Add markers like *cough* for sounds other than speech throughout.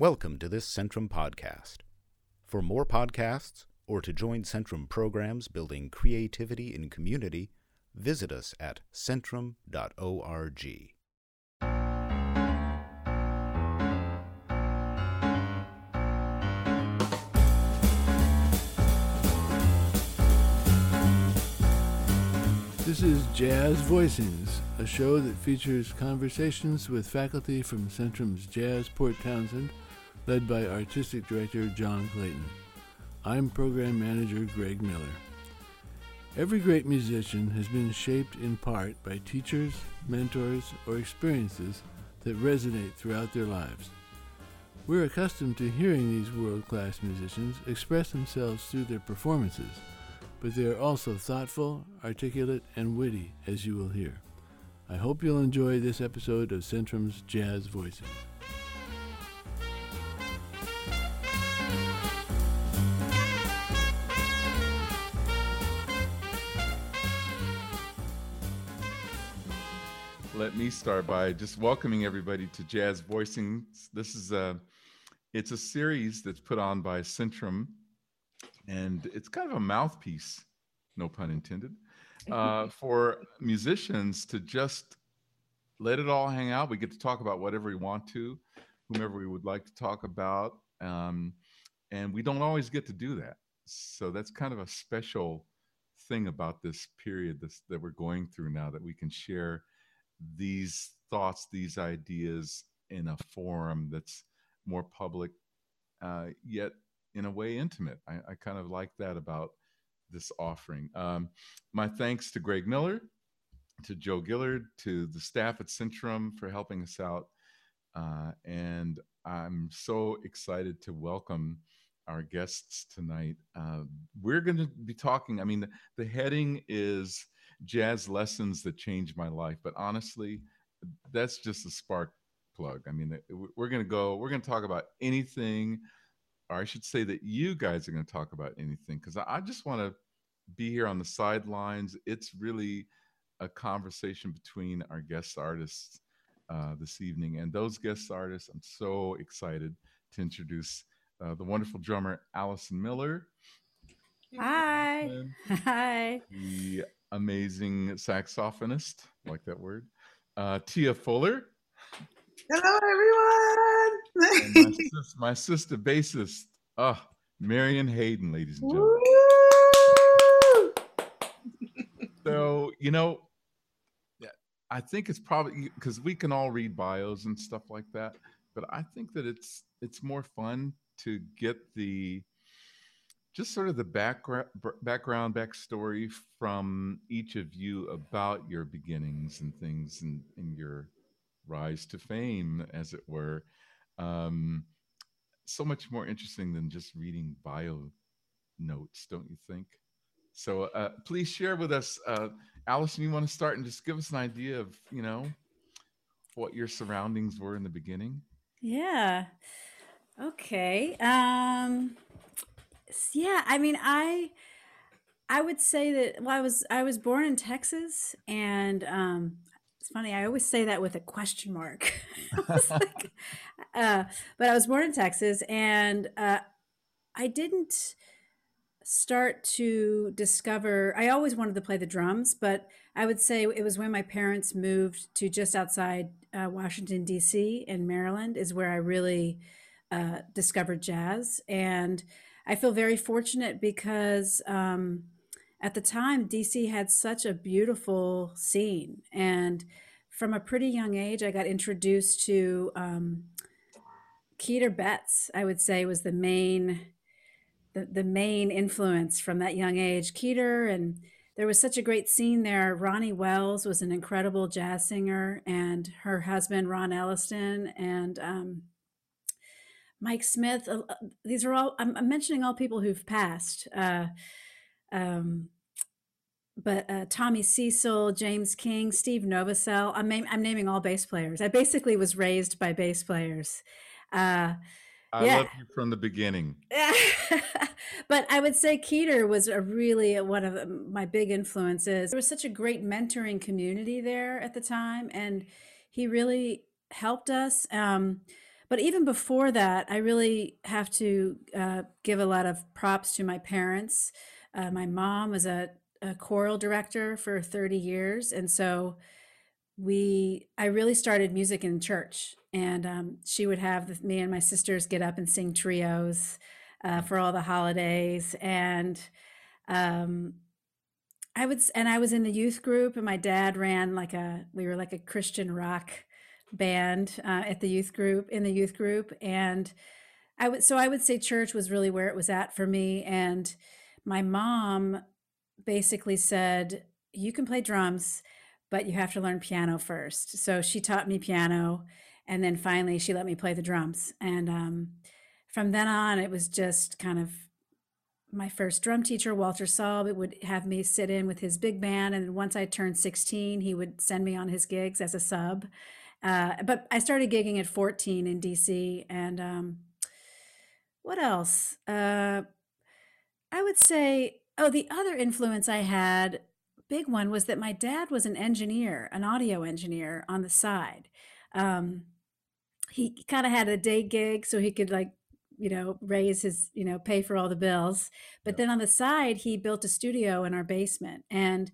Welcome to this Centrum podcast. For more podcasts or to join Centrum programs building creativity in community, visit us at centrum.org. This is Jazz Voicings, a show that features conversations with faculty from Centrum's Jazz Port Townsend, led by Artistic Director John Clayton. I'm Program Manager Greg Miller. Every great musician has been shaped in part by teachers, mentors, or experiences that resonate throughout their lives. We're accustomed to hearing these world class musicians express themselves through their performances but they are also thoughtful, articulate, and witty, as you will hear. I hope you'll enjoy this episode of Centrum's Jazz Voices. Let me start by just welcoming everybody to Jazz Voicing. This is a it's a series that's put on by Centrum and it's kind of a mouthpiece, no pun intended, *laughs* uh, for musicians to just let it all hang out. We get to talk about whatever we want to, whomever we would like to talk about, um, and we don't always get to do that. So that's kind of a special thing about this period this, that we're going through now that we can share these thoughts, these ideas in a forum that's more public, uh, yet in a way intimate. I, I kind of like that about this offering. Um, my thanks to Greg Miller, to Joe Gillard, to the staff at Centrum for helping us out. Uh, and I'm so excited to welcome our guests tonight. Uh, we're going to be talking, I mean, the, the heading is Jazz Lessons That Changed My Life. But honestly, that's just a spark plug. I mean, we're going to go, we're going to talk about anything or I should say that you guys are going to talk about anything because I just want to be here on the sidelines. It's really a conversation between our guest artists uh, this evening. And those guest artists, I'm so excited to introduce uh, the wonderful drummer Allison Miller. Hi. *laughs* Hi. The amazing saxophonist, like that word, uh, Tia Fuller. Hello, everyone my, sis, my, sister bassist, oh, Marion Hayden, ladies and gentlemen. so, you know, yeah, I think it's probably because we can all read bios and stuff like that, but I think that it's it's more fun to get the just sort of the background background backstory from each of you about your beginnings and things and, and your rise to fame, as it were um, so much more interesting than just reading bio notes, don't you think? So uh, please share with us, uh, Allison. You want to start and just give us an idea of you know what your surroundings were in the beginning? Yeah. Okay. Um, yeah. I mean, I I would say that well, I was I was born in Texas, and um, it's funny. I always say that with a question mark. *laughs* like, *laughs* uh, but I was born in Texas, and uh, I didn't start to discover. I always wanted to play the drums, but I would say it was when my parents moved to just outside uh, Washington D.C. in Maryland is where I really uh, discovered jazz, and I feel very fortunate because. Um, at the time, DC had such a beautiful scene. And from a pretty young age, I got introduced to um, Keeter Betts, I would say, was the main. The, the main influence from that young age Keeter and there was such a great scene there ronnie wells was an incredible jazz singer and her husband ron elliston and um, mike smith uh, uh these are all I'm, I'm, mentioning all people who've passed uh, um, but uh, Tommy Cecil, James King, Steve Novosel. I'm, I'm naming all bass players. I basically was raised by bass players. Uh, I yeah. love you from the beginning. *laughs* but I would say Keeter was a really uh, one of um, my big influences. There was such a great mentoring community there at the time, and he really helped us. Um, but even before that, I really have to uh, give a lot of props to my parents. Uh, my mom was a, a choral director for 30 years. And so we, I really started music in church. And um, she would have the, me and my sisters get up and sing trios uh, for all the holidays. And um, I would, and I was in the youth group, and my dad ran like a, we were like a Christian rock band uh, at the youth group, in the youth group. And I would, so I would say church was really where it was at for me. And my mom basically said, You can play drums, but you have to learn piano first. So she taught me piano. And then finally, she let me play the drums. And um, from then on, it was just kind of my first drum teacher, Walter Saub, would have me sit in with his big band. And once I turned 16, he would send me on his gigs as a sub. Uh, but I started gigging at 14 in DC. And um, what else? Uh, I would say, oh, the other influence I had, big one, was that my dad was an engineer, an audio engineer on the side. Um, he kind of had a day gig so he could like you know raise his you know pay for all the bills but then on the side he built a studio in our basement and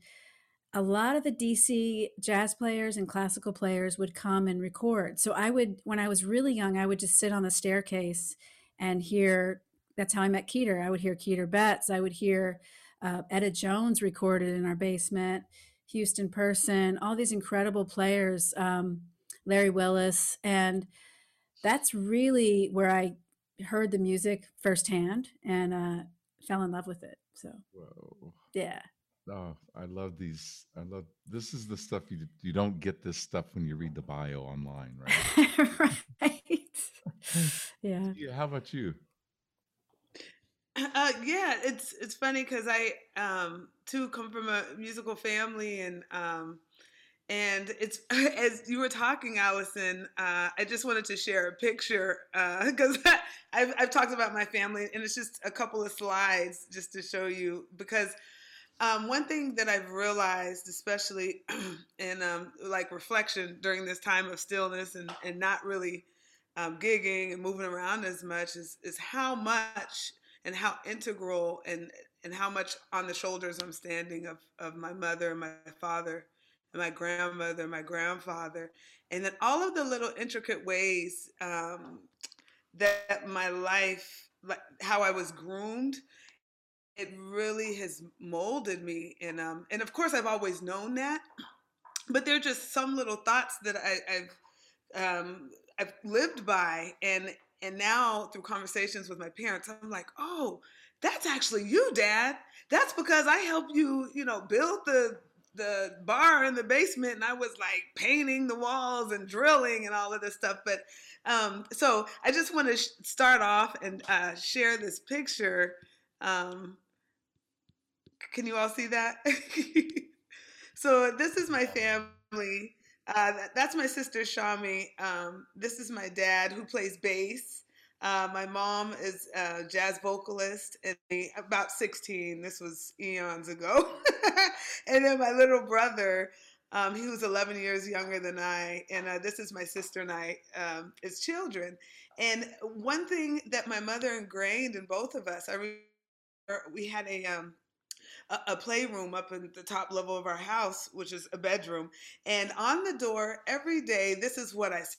a lot of the DC jazz players and classical players would come and record. So I would, when I was really young, I would just sit on the staircase and hear. That's how I met Keeter. I would hear Keeter Betts. I would hear uh, Etta Jones recorded in our basement, Houston Person, all these incredible players, um, Larry Willis, and that's really where I heard the music firsthand and uh, fell in love with it. So, Whoa. yeah. Oh, I love these. I love this is the stuff you you don't get this stuff when you read the bio online, right? *laughs* right. *laughs* yeah. Yeah. How about you? Uh, yeah, it's it's funny because I um too come from a musical family and um and it's *laughs* as you were talking, Allison. Uh, I just wanted to share a picture because uh, I've I've talked about my family and it's just a couple of slides just to show you because um, one thing that I've realized, especially *clears throat* in um, like reflection during this time of stillness and, and not really um, gigging and moving around as much, is is how much and how integral and and how much on the shoulders I'm standing of of my mother and my father and my grandmother and my grandfather, and then all of the little intricate ways um, that my life, like how I was groomed it really has molded me and um and of course i've always known that but there are just some little thoughts that I, i've um i've lived by and and now through conversations with my parents i'm like oh that's actually you dad. That's because i helped you you know build the the bar in the basement and i was like painting the walls and drilling and all of this stuff. But um so i just want to sh- start off and uh, share this picture um, can you all see that? *laughs* so this is my family. Uh, that, that's my sister Shamie. Um, this is my dad who plays bass. Uh, my mom is a jazz vocalist and about 16. This was eons ago. *laughs* and then my little brother, um, he was 11 years younger than I. And uh, this is my sister and I um, as children. And one thing that my mother ingrained in both of us, I remember we had a um, a, playroom up in the top level of our house, which is a bedroom. And on the door every day, this is what I see.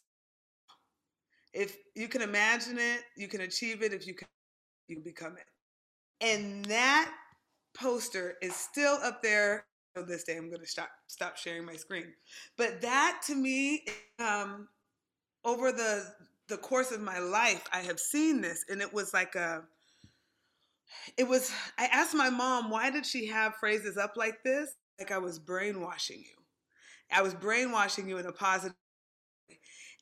If you can imagine it, you can achieve it. If you can, you become it. And that poster is still up there. So this day, I'm going to stop stop sharing my screen. But that to me, um, over the the course of my life, I have seen this, and it was like a it was i asked my mom why did she have phrases up like this? Like i was brainwashing you. I was brainwashing you in a positive way.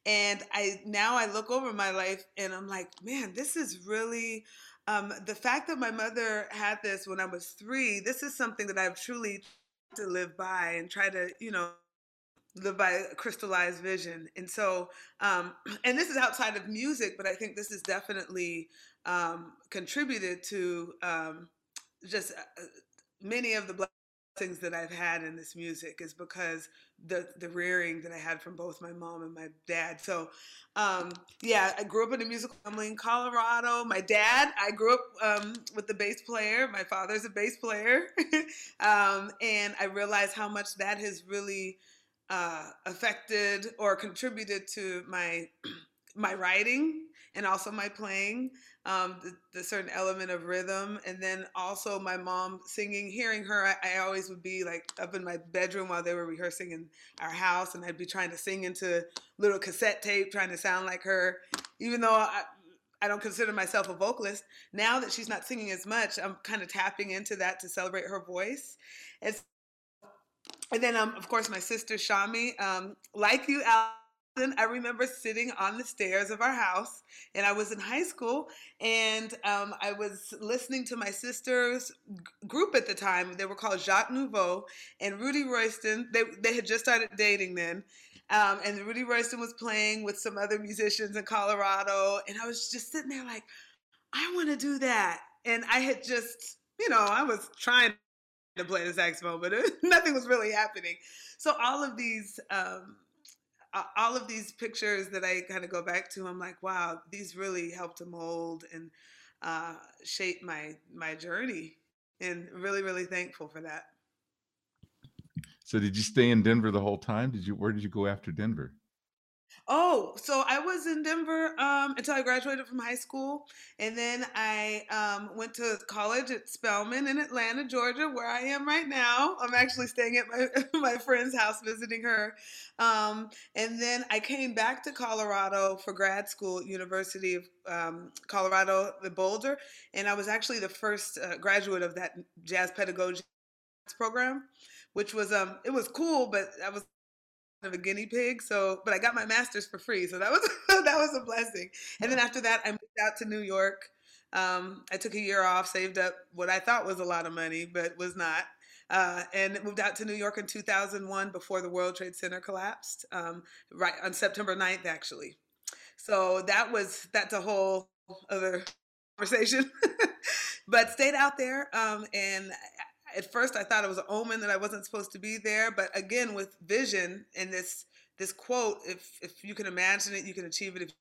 and i now i look over my life and i'm like man this is really um, the fact that my mother had this when i was three this is something that i've truly to live by and try to you know live by a crystallized vision. And so um, *clears throat* and this is outside of music but i think this is definitely um, contributed to um, just uh, uh, many of the blessings that I've had in this music is because the the rearing that I had from both my mom and my dad. So, um, yeah, I grew up in a musical family in Colorado. My dad, I grew up um, with the bass player. My father's a bass player, *laughs* um, and I realized how much that has really uh, affected or contributed to my *clears throat* my writing and also my playing um, the, the, certain element of rhythm and then also my mom singing hearing her I, I, always would be like up in my bedroom while they were rehearsing in our house and i'd be trying to sing into little cassette tape trying to sound like her. Even though i, I don't consider myself a vocalist now that she's not singing as much i'm kind of tapping into that to celebrate her voice. And then um, of course my sister shamie um, like you Al- I remember sitting on the stairs of our house, and I was in high school, and um, I was listening to my sister's group at the time. They were called Jacques Nouveau, and Rudy Royston. They they had just started dating then, um, and Rudy Royston was playing with some other musicians in Colorado, and I was just sitting there like, I want to do that, and I had just, you know, I was trying to play the saxophone, but it, *laughs* nothing was really happening. So all of these. Um, all of these pictures that I kind of go back to, I'm like, wow, these really helped to mold and uh, shape my my journey, and really, really thankful for that. So, did you stay in Denver the whole time? Did you? Where did you go after Denver? Oh, so I was in Denver um, until I graduated from high school, and then I um, went to college at Spelman in Atlanta, Georgia, where I am right now. I'm actually staying at my *laughs* my friend's house visiting her, um, and then I came back to Colorado for grad school University of um, Colorado, the Boulder, and I was actually the first uh, graduate of that jazz pedagogy program, which was um it was cool, but I was of a guinea pig. So, but I got my master's for free, so that was *laughs* that was a blessing. And then after that, I moved out to New York. Um, I took a year off, saved up what I thought was a lot of money, but was not. Uh, and moved out to New York in 2001 before the World Trade Center collapsed, um, right on September 9th, actually. So that was that's a whole other *laughs* conversation. *laughs* but stayed out there, um, and at first I thought it was an omen that I wasn't supposed to be there, but again with vision and this this quote, if if you can imagine it, you can achieve it. If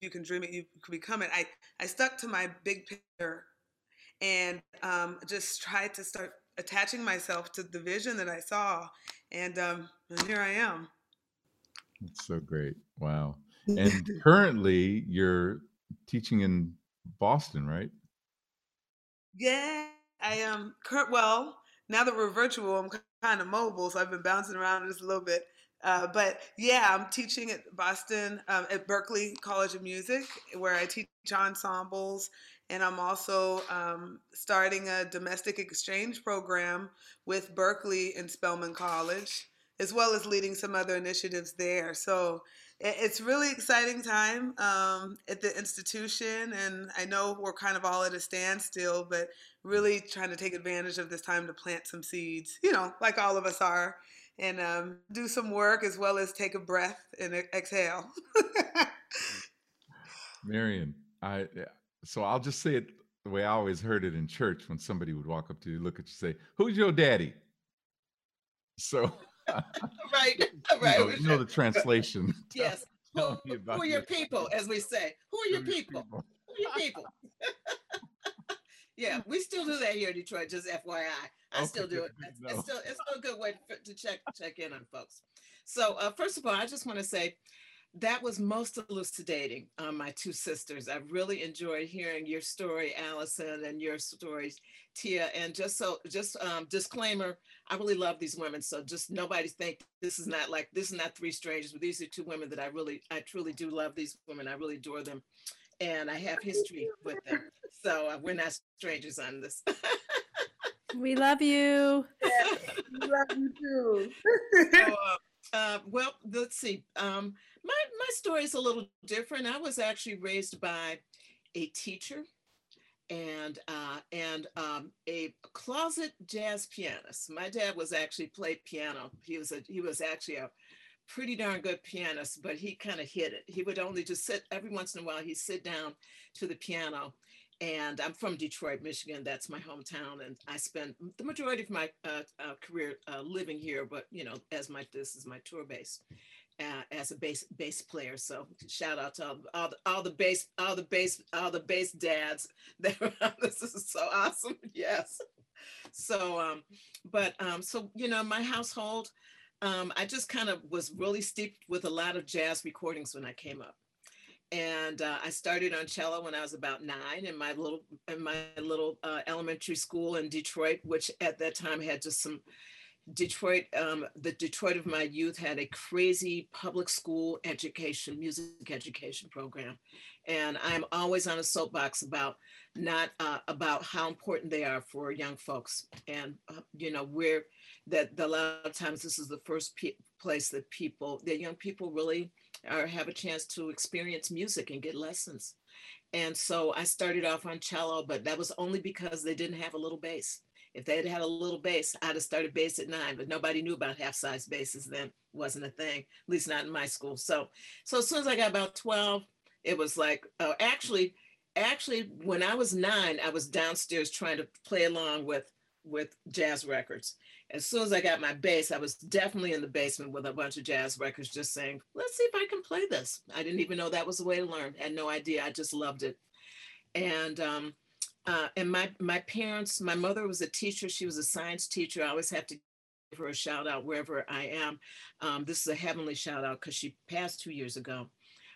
you can dream it, you can become it. I I stuck to my big picture and um, just tried to start attaching myself to the vision that I saw, and, um, and here I am. That's so great! Wow. *laughs* And currently, you're teaching in Boston, right? Yeah. I am Kurt. Well, now that we're virtual, I'm kind of mobile, so I've been bouncing around just a little bit. Uh, but yeah, I'm teaching at Boston um, at Berklee College of Music, where I teach ensembles, and I'm also um, starting a domestic exchange program with Berklee and Spelman College, as well as leading some other initiatives there. So it's really exciting time um, at the institution, and I know we're kind of all at a standstill, but really trying to take advantage of this time to plant some seeds, you know, like all of us are, and um, do some work as well as take a breath and exhale. *laughs* Marion, I so I'll just say it the way I always heard it in church when somebody would walk up to you, look at you, say, "Who's your daddy?" So. *laughs* *laughs* right, *laughs* right. You know, you know the translation. *laughs* yes. Who, who, are your people, as we say? Who are your people? Who are your people? yeah, we still do that here in Detroit. Just FYI, I okay, still do it. It's, it's, still it's still a good way to check check in on folks. So uh, first of all, I just want to say that was most elucidating on my two sisters. I really enjoyed hearing your story, Allison, and your stories, Tia. And just so, just um, disclaimer, I really love these women. So just nobody think this is not like this is not three strangers, but these are two women that I really, I truly do love these women. I really adore them, and I have history with them. So uh, we're not strangers on this. we love you. *laughs* we love you too. *laughs* so, uh, uh, well, let's see. Um, my my story is a little different. I was actually raised by a teacher and uh, and um, a closet jazz pianist. My dad was actually played piano. He was a he was actually a pretty darn good pianist, but he kind of hid it. He would only just sit every once in a while. He'd sit down to the piano, and I'm from Detroit, Michigan. That's my hometown, and I spent the majority of my uh, uh, career uh, living here. But you know, as my this is my tour base uh, as a bass bass player. So shout out to all, all the all the bass all the bass all the bass dads. *laughs* This is so awesome. *laughs* Yes. So, um, but um, so you know, my household, um, I just kind of was really steeped with a lot of jazz recordings when I came up and uh, I started on cello when I was about nine in my little in my little uh, elementary school in Detroit, which at that time had just some Detroit. Um, the Detroit of my youth had a crazy public school education, music education program, and I'm always on a soapbox about not uh, about how important they are for young folks, and uh, you know where that the, a lot of times this is the first place that people, that young people really or have a chance to experience music and get lessons. And so I started off on cello, but that was only because they didn't have a little bass. If they had had a little bass, I'd have started bass at nine, but nobody knew about half size basses then. wasn't a thing, at least not in my school. So, so as soon as I got about 12, it was like, oh, actually, actually, when I was nine, I was downstairs trying to play along with with jazz records as soon as I got my bass, I was definitely in the basement with a bunch of jazz records, just saying, let's see if I can play this. I didn't even know that was the way to learn. had no idea. I just loved it. And um, uh, and my my parents, my mother was a teacher. She was a science teacher. I always have to give her a shout out wherever I am. Um, this is a heavenly shout out because she passed two years ago.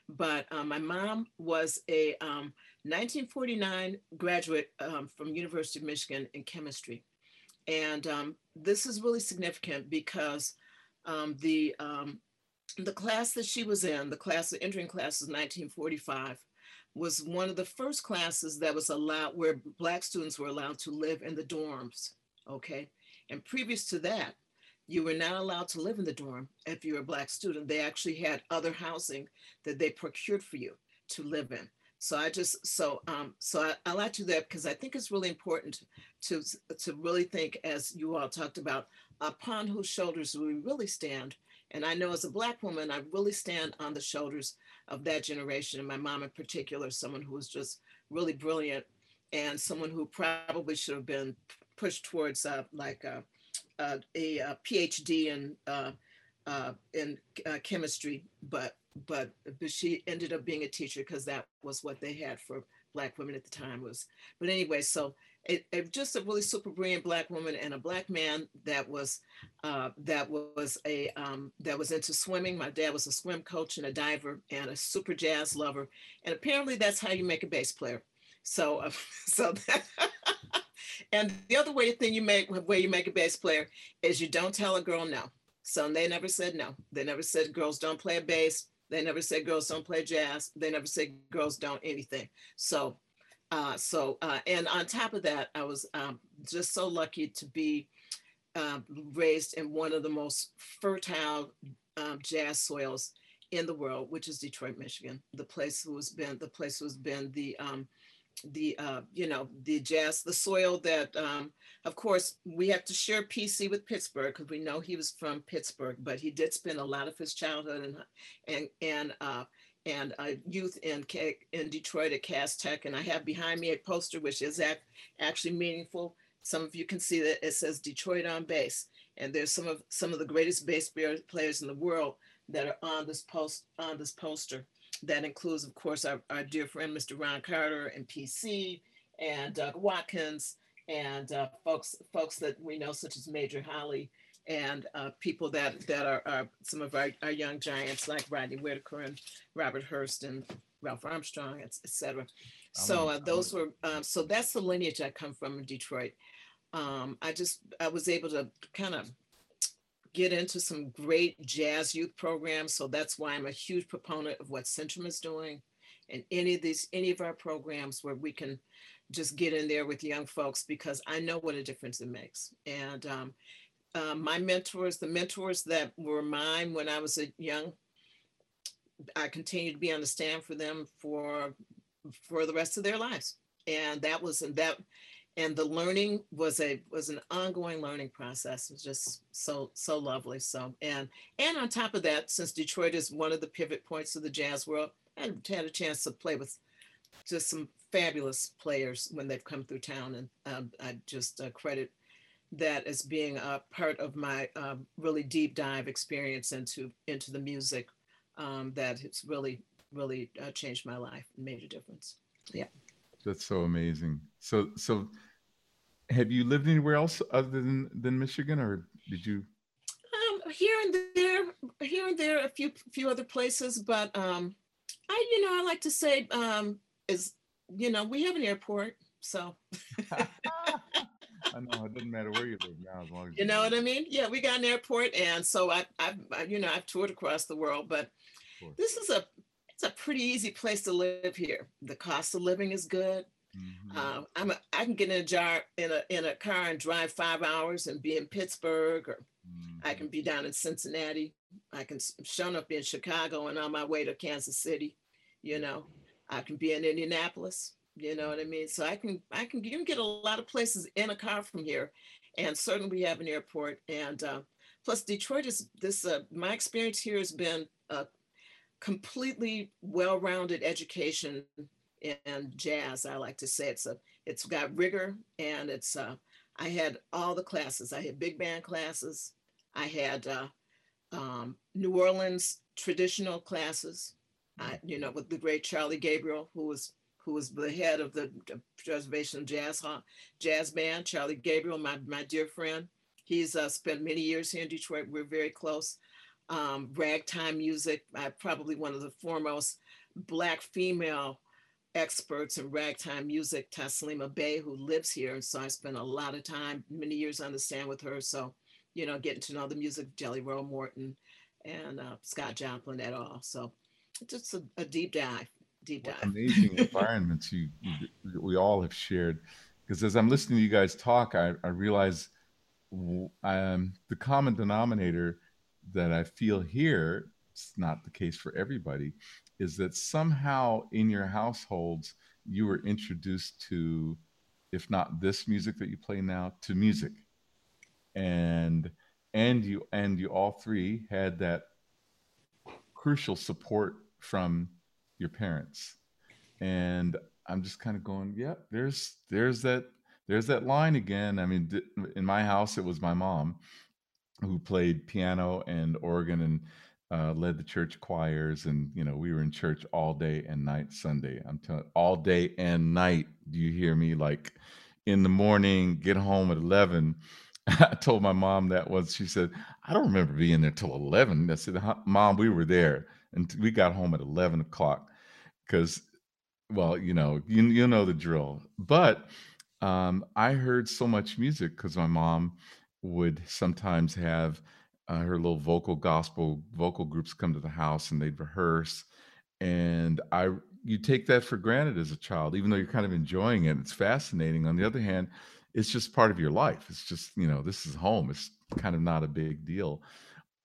But um, my mom was a 1949 um, graduate um, from University of Michigan in chemistry. And um, this is really significant because um, the, um, the class that she was in, the class, the entering class is 1945, was one of the first classes that was allowed, where Black students were allowed to live in the dorms, okay? And previous to that, you were not allowed to live in the dorm if you were a Black student. They actually had other housing that they procured for you to live in. So I just so um, so I, I like to that because I think it's really important to to really think as you all talked about upon whose shoulders we really stand. And I know as a black woman, I really stand on the shoulders of that generation, and my mom in particular, someone who was just really brilliant and someone who probably should have been pushed towards uh, like uh, uh, a, a, PhD in uh, uh, in uh, chemistry, but but but she ended up being a teacher because that was what they had for black women at the time was but anyway so it, just a really super brilliant black woman and a black man that was uh, that was a um, that was into swimming. My dad was a swim coach and a diver and a super jazz lover. And apparently that's how you make a bass player. So uh, *laughs* so that, *laughs* and the other way thing you make way you make a bass player is you don't tell a girl no. So they never said no. They never said girls don't play a bass. They never said girls don't play jazz. They never said girls don't anything. So, uh, so uh, and on top of that, I was um, just so lucky to be uh, raised in one of the most fertile um, jazz soils in the world, which is Detroit, Michigan, the place who has been the place who's been the um, the uh, you know the jazz the soil that um, of course we have to share pc with pittsburgh because we know he was from pittsburgh but he did spend a lot of his childhood and and and uh, and uh, youth in in detroit at cass tech and i have behind me a poster which is actually meaningful some of you can see that it says detroit on bass and there's some of some of the greatest bass players in the world that are on this post on this poster that includes, of course, our, our dear friend, Mr. Ron Carter and PC and Doug Watkins and uh, folks, folks that we know, such as Major Holley and uh, people that, that are, are, some of our, our young giants like Rodney Whitaker and Robert Hurst and Ralph Armstrong, et, et cetera. So uh, those were, um, so that's the lineage I come from in Detroit. Um, I just, I was able to kind of get into some great jazz youth programs. So that's why I'm a huge proponent of what Centrum is doing and any of these, any of our programs where we can just get in there with young folks because I know what a difference it makes. And um, uh, my mentors, the mentors that were mine when I was a young, I continue to be on the stand for them for for the rest of their lives. And that was and that and the learning was a was an ongoing learning process. It was just so so lovely. So and and on top of that since detroit is one of the pivot points of the jazz world i had a chance to play with just some fabulous players when they've come through town, and um, I just uh, credit that as being a part of my uh, really deep dive experience into into the music um, that it's really really uh, changed my life and made a difference. Yeah, that's so amazing. So so, have you lived anywhere else other than than Michigan, or did you? Um, here and there, here and there, a few few other places, but um, I you know I like to say um, is you know we have an airport, so. *laughs* I know it doesn't matter where you live now, as long as you know what I mean. Yeah, we got an airport, and so I, I've, I, you know, I've toured across the world, but this is a, it's a pretty easy place to live here. The cost of living is good. Mm-hmm. Uh, I'm a, I can get in a jar in a in a car and drive five hours and be in Pittsburgh, or mm-hmm. I can be down in Cincinnati. I can show up in Chicago and on my way to Kansas City. You know, I can be in Indianapolis. You know what I mean? So I can I can you can get a lot of places in a car from here, and certainly we have an airport. And uh, plus Detroit is this. Uh, my experience here has been a completely well-rounded education in jazz. I like to say it's a it's got rigor and it's. Uh, I had all the classes. I had big band classes. I had uh, um, New Orleans traditional classes. I, you know, with the great Charlie Gabriel, who was who was the head of the Preservation Jazz Jazz Band, Charlie Gabriel, my, my dear friend. He's uh, spent many years here in Detroit. We're very close. Um, ragtime music, I'm probably one of the foremost Black female experts in ragtime music, Taslimah Bey, who lives here. And so I spent a lot of time, many years on the stand with her. So, you know, getting to know the music, of Jelly Roll Morton and uh, Scott Joplin et al. So just a, a deep dive deep dive. amazing *laughs* environments you, you, we all have shared. Because as I'm listening to you guys talk, I, I realize um, the common denominator that I feel here, it's not the case for everybody, is that somehow in your households you were introduced to, if not this music that you play now, to music, and and you and you all three had that crucial support from your parents. And i'm just kind of going yeah there's there's that there's that line again. I mean in my house it was my mom who played piano and organ and uh, led the church choirs. And you know we were in church all day and night sunday. I'm telling all day and night do you hear me? Like in the morning get home at 11 *laughs* i told my mom that was she said i don't remember being there till 11 i said mom we were there and we got home at 11 o'clock because well you know you, you know the drill but um, i heard so much music because my mom would sometimes have uh, her little vocal gospel vocal groups come to the house and they'd rehearse and i you take that for granted as a child even though you're kind of enjoying it it's fascinating. On the other hand it's just part of your life it's just you know this is home it's kind of not a big deal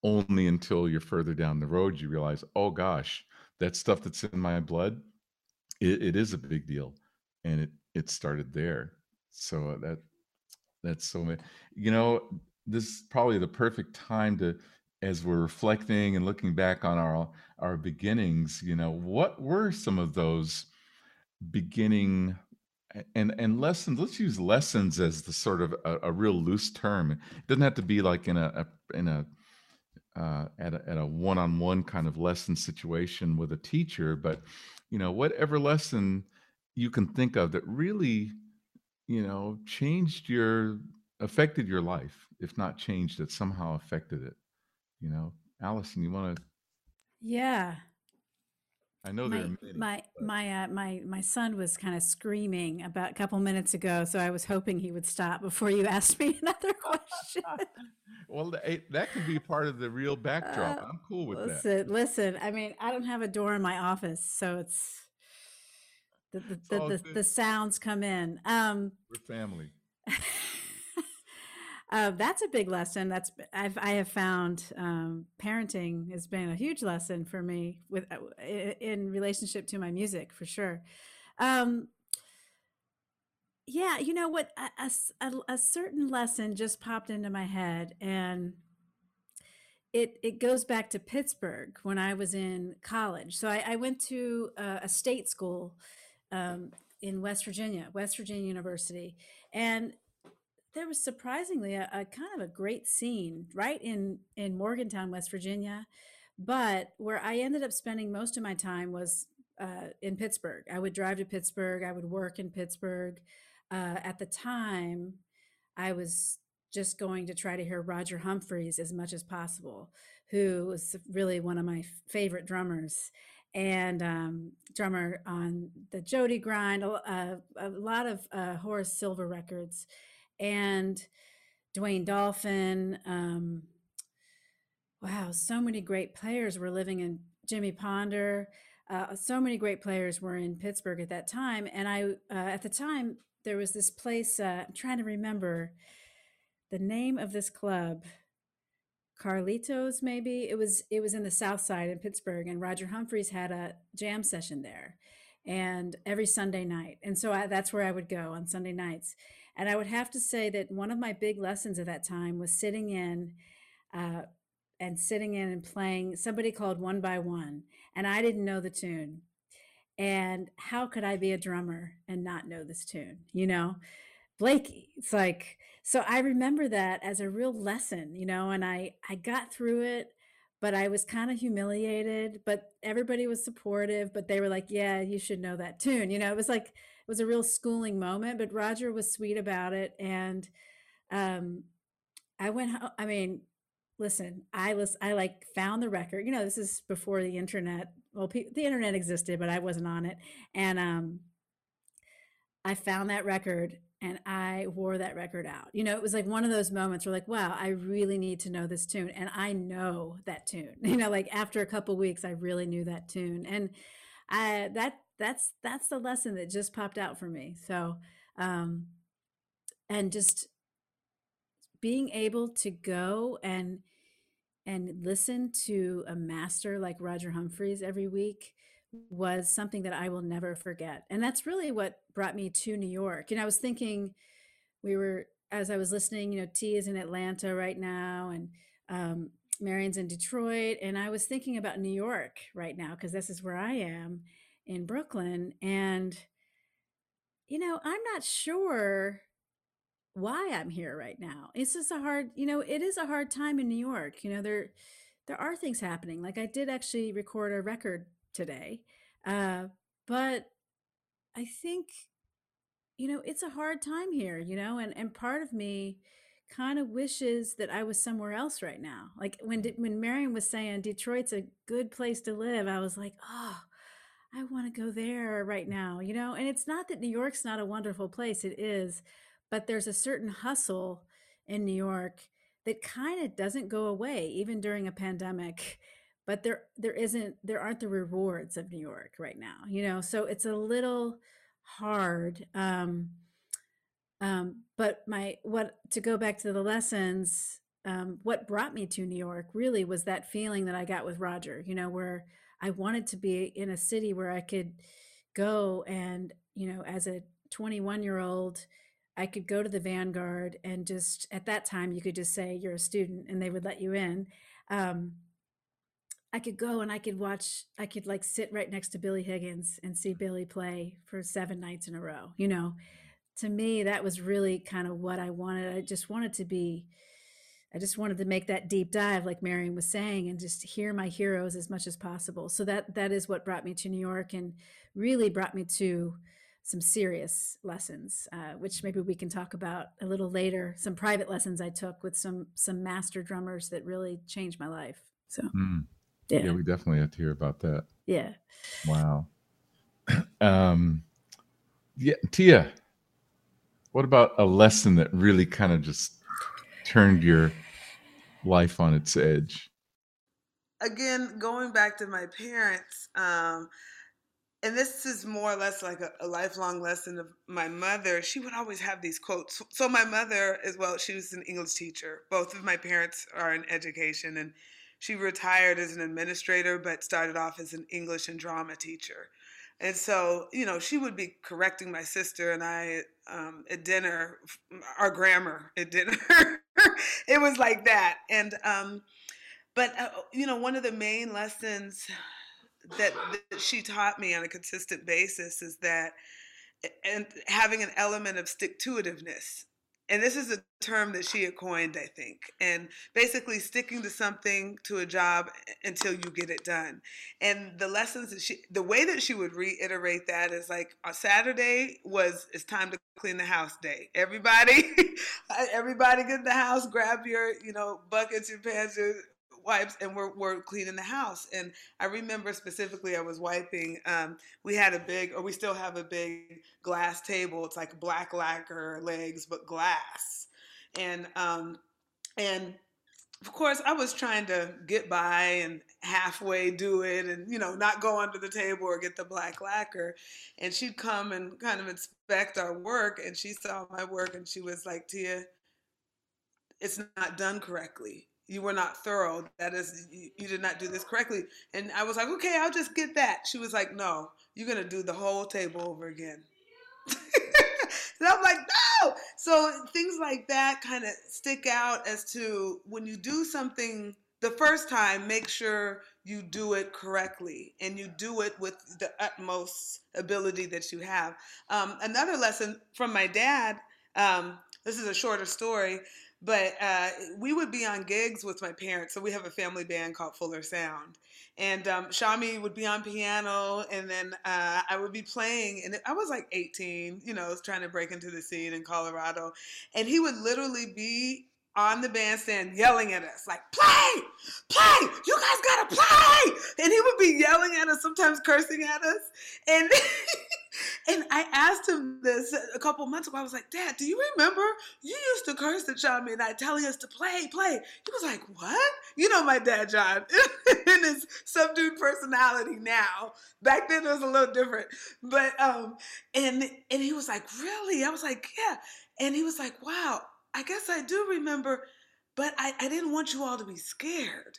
only until you're further down the road you realize oh gosh that stuff that's in my blood, it, it is a big deal, and it it started there. So uh, that that's so you know this is probably the perfect time to as we're reflecting and looking back on our our beginnings you know what were some of those beginning and and lessons let's use lessons as the sort of a, a real loose term it doesn't have to be like in a, a in a uh, at a, at a one-on-one kind of lesson situation with a teacher but you know whatever lesson you can think of that really you know changed your affected your life if not changed it somehow affected it you know? Allison you want to yeah I know there are many. My my uh, my my son was kind of screaming about a couple minutes ago, so I was hoping he would stop before you *laughs* asked me another question. *laughs* well, that, that could be part of the real backdrop. Uh, I'm cool with listen, that. Listen, I mean, I don't have a door in my office, so it's the the, the, the, the, sounds come in. Um, We're family. *laughs* Uh, that's a big lesson. That's I've I have found um, parenting has been a huge lesson for me with uh, in relationship to my music for sure. Um, yeah, you know what? A, a, a, certain lesson just popped into my head, and it it goes back to Pittsburgh when I was in college. So I, I went to a, a state school um, in West Virginia, West Virginia University, and there was surprisingly a, a, kind of a great scene right in in Morgantown, West Virginia. But where I ended up spending most of my time was uh, in Pittsburgh. I would drive to Pittsburgh. I would work in Pittsburgh. Uh, at the time, I was just going to try to hear Roger Humphries as much as possible, who was really one of my favorite drummers and um, drummer on the Jody Grind, a, a lot of uh, Horace Silver records, and Dwayne Dolphin. Um, wow, so many great players were living in Jimmy Ponder. Uh, so many great players were in Pittsburgh at that time, and I uh, at the time there was this place. Uh, I'm trying to remember the name of this club Carlitos maybe it was it was in the south side in Pittsburgh and Roger Humphries had a jam session there and every Sunday night and so I, that's where I would go on Sunday nights and I would have to say that one of my big lessons at that time was sitting in uh, and sitting in and playing somebody called One by One and I didn't know the tune. And how could I be a drummer and not know this tune you know? Blakey it's like so i remember that as a real lesson you know and i i got through it but i was kind of humiliated but everybody was supportive but they were like yeah you should know that tune you know? It was like was a real schooling moment but roger was sweet about it and um i went i mean listen i was i like found the record you know this is before the internet well pe- the internet existed but i wasn't on it and um i found that record and I wore that record out. You know, it was like one of those moments where like, wow, I really need to know this tune and I know that tune. *laughs* You know, like after a couple weeks I really knew that tune. And I that that's that's the lesson that just popped out for me. So um and just being able to go and and listen to a master like Roger Humphries every week was something that I will never forget. And that's really what brought me to New York. And I was thinking, we were, as I was listening, you know, T is in Atlanta right now, and um, Marion's in Detroit. And I was thinking about New York right now, because this is where I am in Brooklyn. And, you know, I'm not sure why I'm here right now. It's just a hard, you know, it is a hard time in New York. You know, there, there are things happening. Like I did actually record a record today. Uh, but I think, you know, it's a hard time here, you know, and, and part of me kind of wishes that I was somewhere else right now. Like when, when Marion was saying Detroit's a good place to live, I was like, oh, I want to go there right now, you know? And it's not that New York's not a wonderful place, it is, but there's a certain hustle in New York that kind of doesn't go away even during a pandemic but there there isn't there aren't the rewards of New York right now, you know. So it's a little hard. Um, um, but my what to go back to the lessons, um, what brought me to New York really was that feeling that I got with Roger, you know, where I wanted to be in a city where I could go and, you know, as a 21 year old, I could go to the Vanguard and just at that time you could just say you're a student and they would let you in. Um, I could go and I could watch, I could like sit right next to Billy Higgins and see Billy play for seven nights in a row. You know, to me, that was really kind of what I wanted. I just wanted to be, I just wanted to make that deep dive, like Marion was saying, and just hear my heroes as much as possible. So that that is what brought me to New York and really brought me to some serious lessons, uh, which maybe we can talk about a little later. Some private lessons I took with some some master drummers that really changed my life. So. Mm. Yeah. yeah, we definitely have to hear about that. Yeah. Wow. *clears throat* um, yeah, Tia, what about a lesson that really kind of just turned your life on its edge? Again, going back to my parents, um, and this is more or less like a, a, lifelong lesson of my mother. She would always have these quotes. So my mother, as well, she was an English teacher. Both of my parents are in education, and she retired as an administrator, but started off as an English and drama teacher. And so, you know, she would be correcting my sister and I um, at dinner, our grammar at dinner. *laughs* it was like that. And, um, but, uh, you know, one of the main lessons that, that she taught me on a consistent basis is that and having an element of stick to itiveness and this is a term that she had coined, I think, and basically sticking to something to a job until you get it done. And the lessons that she, the way that she would reiterate that is like a Saturday was it's time to clean the house day. Everybody, *laughs* everybody get in the house, grab your, you know, buckets, your pans, your wipes and we're, we're cleaning the house. And I remember specifically I was wiping, um, we had a big, or we still have a big glass table. It's like black lacquer legs, but glass. And, um, and of course I was trying to get by and halfway do it and, you know, not go under the table or get the black lacquer. And she'd come and kind of inspect our work and she saw my work and she was like, Tia, it's not done correctly you were not thorough. That is, you, you, did not do this correctly. And I was like, okay, I'll just get that. She was like, no, you're going to do the whole table over again. *laughs* and I'm like, no. So things like that kind of stick out as to when you do something the first time, make sure you do it correctly and you do it with the utmost ability that you have. Um, another lesson from my dad. Um, this is a shorter story but uh, we would be on gigs with my parents. So we have a family band called Fuller Sound. And um, Shamie would be on piano, and then uh, I would be playing. And I was like 18, you know, trying to break into the scene in Colorado. And he would literally be on the bandstand yelling at us, like, play, play, you guys gotta play. And he would be yelling at us, sometimes cursing at us. And *laughs* and I asked him this a couple months ago. I was like, Dad, do you remember you used to curse at Shamie and I telling us to play, play? He was like, What? You know my dad, John, *laughs* in his subdued personality now. Back then it was a little different. But um, and and he was like, Really? I was like, Yeah. And he was like, Wow I guess I do remember, but I, I didn't want you all to be scared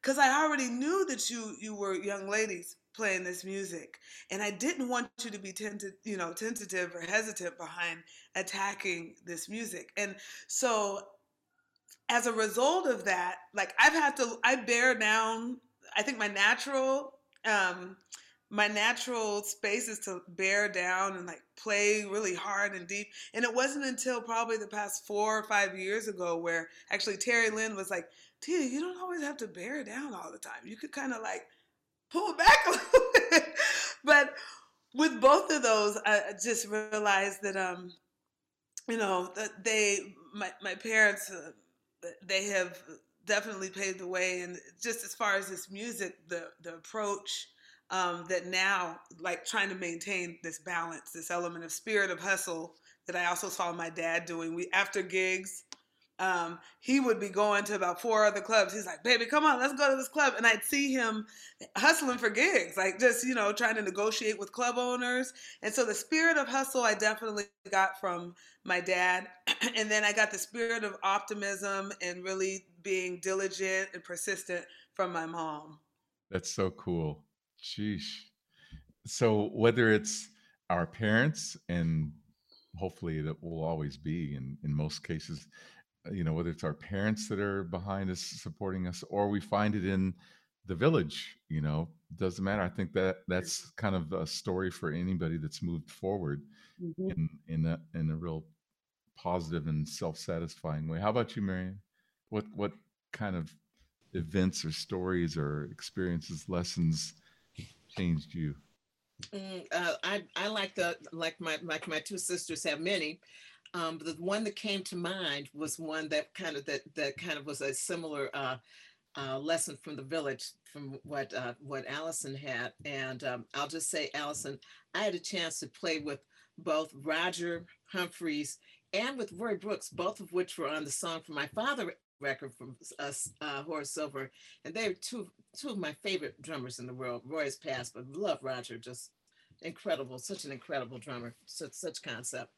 because I already knew that you you were young ladies playing this music, and I didn't want you to be tentative, you know, tentative or hesitant behind attacking this music. And so, as a result of that, like I've had to, I bear down. I think my natural um, my natural space is to bear down and like play really hard and deep. And it wasn't until probably the past four or five years ago where actually Terri Lyne was like, Tia, you don't always have to bear down all the time. You could kind of like pull back a little bit. but with both of those, I just realized that, um, you know, that they, my, my parents, uh, they have definitely paved the way. And just as far as this music, the, the approach, um, that now like trying to maintain this balance this element of spirit of hustle that i also saw my dad doing we after gigs um, he would be going to about four other clubs. He's like baby come on let's go to this club. And i'd see him hustling for gigs like just you know trying to negotiate with club owners. And so the spirit of hustle i definitely got from my dad. *clears throat* And then i got the spirit of optimism and really being diligent and persistent from my mom. That's so cool. Sheesh. So whether it's our parents and hopefully that will always be in in most cases you know whether it's our parents that are behind us supporting us or we find it in the village you know doesn't matter i think that that's kind of a story for anybody that's moved forward mm-hmm. in in a in a real positive and self-satisfying way how about you marion what what kind of events or stories or experiences lessons changed you? Mm, uh, I I like the like my like my two sisters have many. Um, the one that came to mind was one that kind of that that kind of was a similar uh, uh, lesson from the village from what uh, what Allison had. And um, I'll just say, Allison, I had a chance to play with both Roger Humphries and with Roy Brooks, both of which were on the song for my father record from us, uh, Horace Silver, and they're two two of my favorite drummers in the world. Roy's passed, but love Roger, just incredible, such an incredible drummer, such such concept.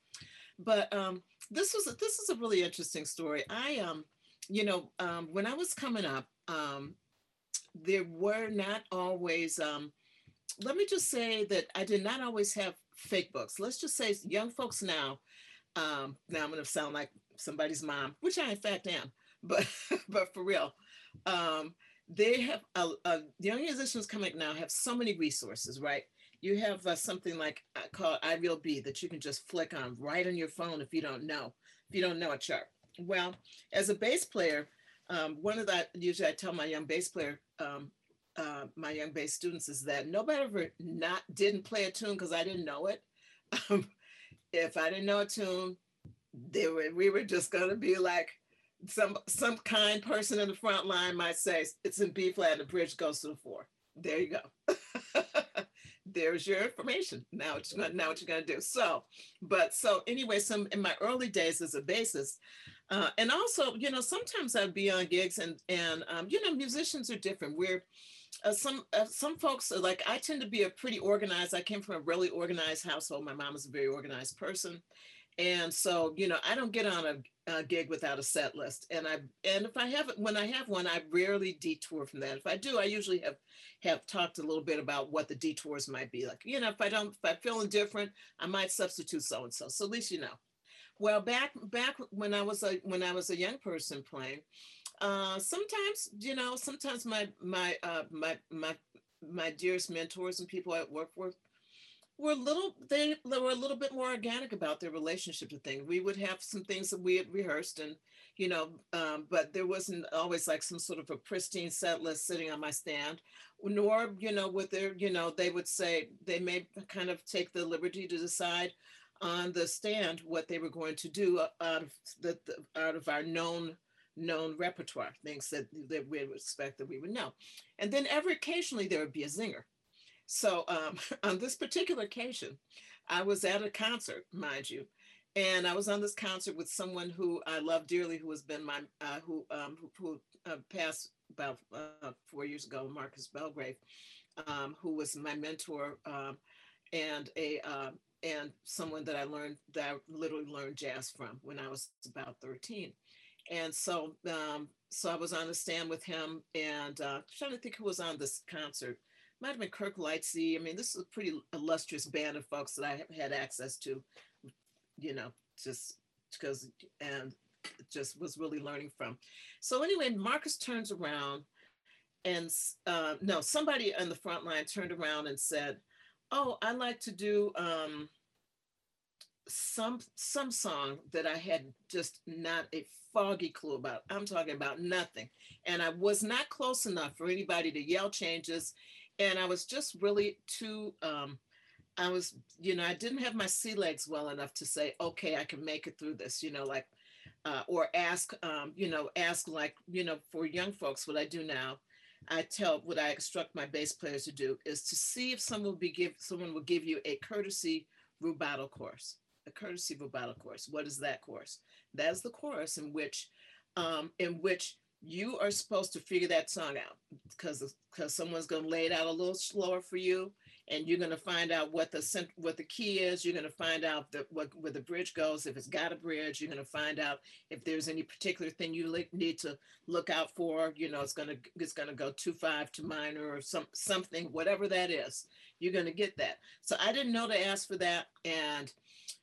But um, this was a, this is a really interesting story. I um, you know, um, when I was coming up, um, there were not always um, let me just say that I did not always have fake books. Let's just say young folks now. Um, now I'm going to sound like somebody's mom, which I in fact am but *laughs* but for real, um, they have uh, uh, young musicians coming now have so many resources, right? You have uh, something like uh, called iRealB that you can just flick on right on your phone if you don't know if you don't know a chart. Well, as a bass player, um, one of that usually I tell my young bass player, um, uh, my young bass students is that nobody ever not didn't play a tune because I didn't know it. Um, if I didn't know a tune, they were we were just gonna be like some some kind person in the front line might say it's in B flat and the bridge goes to the four. There you go. *laughs* There's your information. Now what you're gonna now what you're gonna do. So, but so anyway, some in my early days as a bassist, uh, and also you know sometimes I'd be on gigs and and um, you know musicians are different. We're uh, some uh, some folks are like I tend to be a pretty organized. I came from a really organized household. My mom is a very organized person, and so you know I don't get on a, a, gig without a set list. And I and if I have when I have one, I rarely detour from that. If I do, I usually have have talked a little bit about what the detours might be. Like you know, if I don't, if I'm feeling different, I might substitute so and so. So at least you know. Well, back back when I was a when I was a young person playing, uh, sometimes, you know, sometimes my my uh, my my my dearest mentors and people I work with were a little they, were a little bit more organic about their relationship to things. We would have some things that we had rehearsed and you know, um, but there wasn't always like some sort of a pristine set list sitting on my stand, nor, you know, with their, you know, they would say they may kind of take the liberty to decide on the stand what they were going to do out of the, the out of our known known repertoire, things that, that we would expect that we would know. And then every occasionally there would be a zinger. So um, *laughs* on this particular occasion, I was at a concert, mind you, and I was on this concert with someone who I love dearly, who has been my, uh, who, um, who, who uh, passed about uh, four years ago, Marcus Belgrave, um, who was my mentor um, and a, uh, and someone that I learned, that I literally learned jazz from when I was about 13 and so um, so I was on the stand with him, and uh, trying to think who was on this concert. Might have been Kirk Lightsey. I mean, this is a pretty illustrious band of folks that I have had access to, you know, just because and just was really learning from. So anyway, Marcus turns around, and uh, no, somebody on the front line turned around and said, "Oh, I like to do." Um, some some song that I had just not a foggy clue about. I'm talking about nothing. And I was not close enough for anybody to yell changes. And I was just really too um I was, you know, I didn't have my sea legs well enough to say, okay, I can make it through this, you know, like uh, or ask, um, you know, ask like, you know, for young folks, what I do now, I tell what I instruct my bass players to do is to see if someone will be give someone will give you a courtesy rubato course a courtesy rubato course. What is that course? That is the course in which, um, in which you are supposed to figure that song out because because someone's going to lay it out a little slower for you and you're going to find out what the what the key is you're going to find out the, what where the bridge goes if it's got a bridge you're going to find out if there's any particular thing you need to look out for you know it's going to it's going to go two five to minor or some something whatever that is you're going to get that. So i didn't know to ask for that and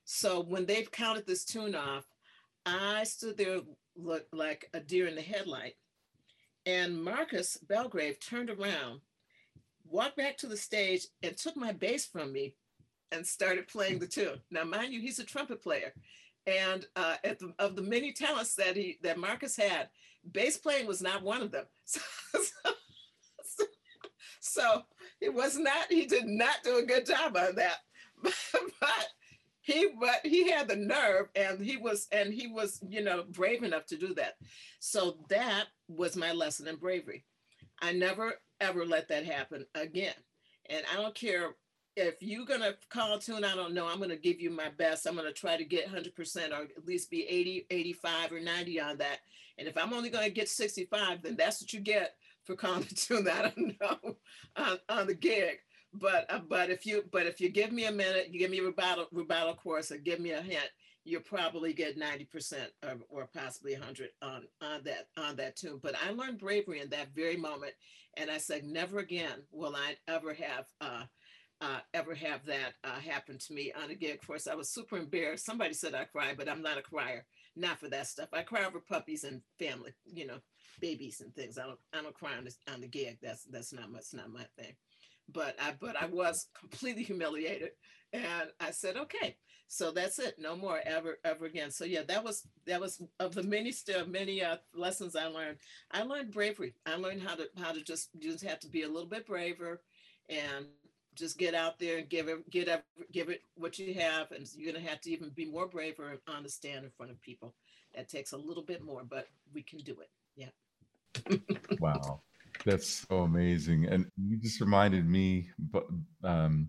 so when they've counted this tune off, I stood there look like a deer in the headlight. And Marcus Belgrave turned around, walked back to the stage, and took my bass from me and started playing the tune. Now, mind you, he's a trumpet player. And uh, the, of the many talents that he that Marcus had, bass playing was not one of them. *laughs* So, so, so it was not, he did not do a good job on that. *laughs* but, but he but he had the nerve and he was and he was you know brave enough to do that. So that was my lesson in bravery. I never ever let that happen again. And i don't care if you're going to call tune i don't know. I'm going to give you my best. I'm going to try to get 100% or at least be 80 85 or 90 on that. And if i'm only going to get 65 then that's what you get for calling the tune i don't *laughs* know on, on the gig but uh, but if you but if you give me a minute, you give me a rebuttal rebuttal course, or give me a hint, you'll probably get ninety percent or, or possibly hundred on on that on that tune. But I learned bravery in that very moment, and I said, never again will I ever have uh, uh, ever have that uh, happen to me on a gig. Of course, I was super embarrassed. Somebody said I cry, but I'm not a crier. Not for that stuff. I cry over puppies and family, you know, babies and things. I don't. I don't cry on the on the gig. That's that's not. That's not my thing. But I but I was completely humiliated, and I said, okay, so that's it. No more ever ever again. So yeah, that was that was of the many still many uh, lessons I learned. I learned bravery. I learned how to how to just just have to be a little bit braver, and just get out there and give it get up give it what you have and you're to have to even be more braver on the stand in front of people that takes a little bit more but we can do it yeah *laughs* wow that's so amazing and you just reminded me but um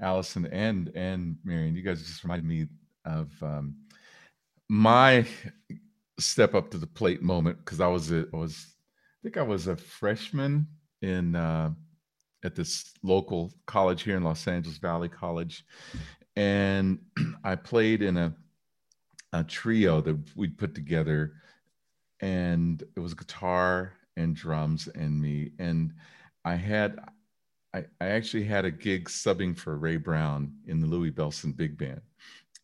allison and and marion you guys just reminded me of um my step up to the plate moment because i was a, I was i think i was a freshman in uh at this local college here in Los Angeles Valley College, and *clears throat* I played in a a trio that we'd put together, and it was guitar and drums and me, and I had. I, I actually had a gig subbing for Ray Brown in the Louis Bellson Big Band,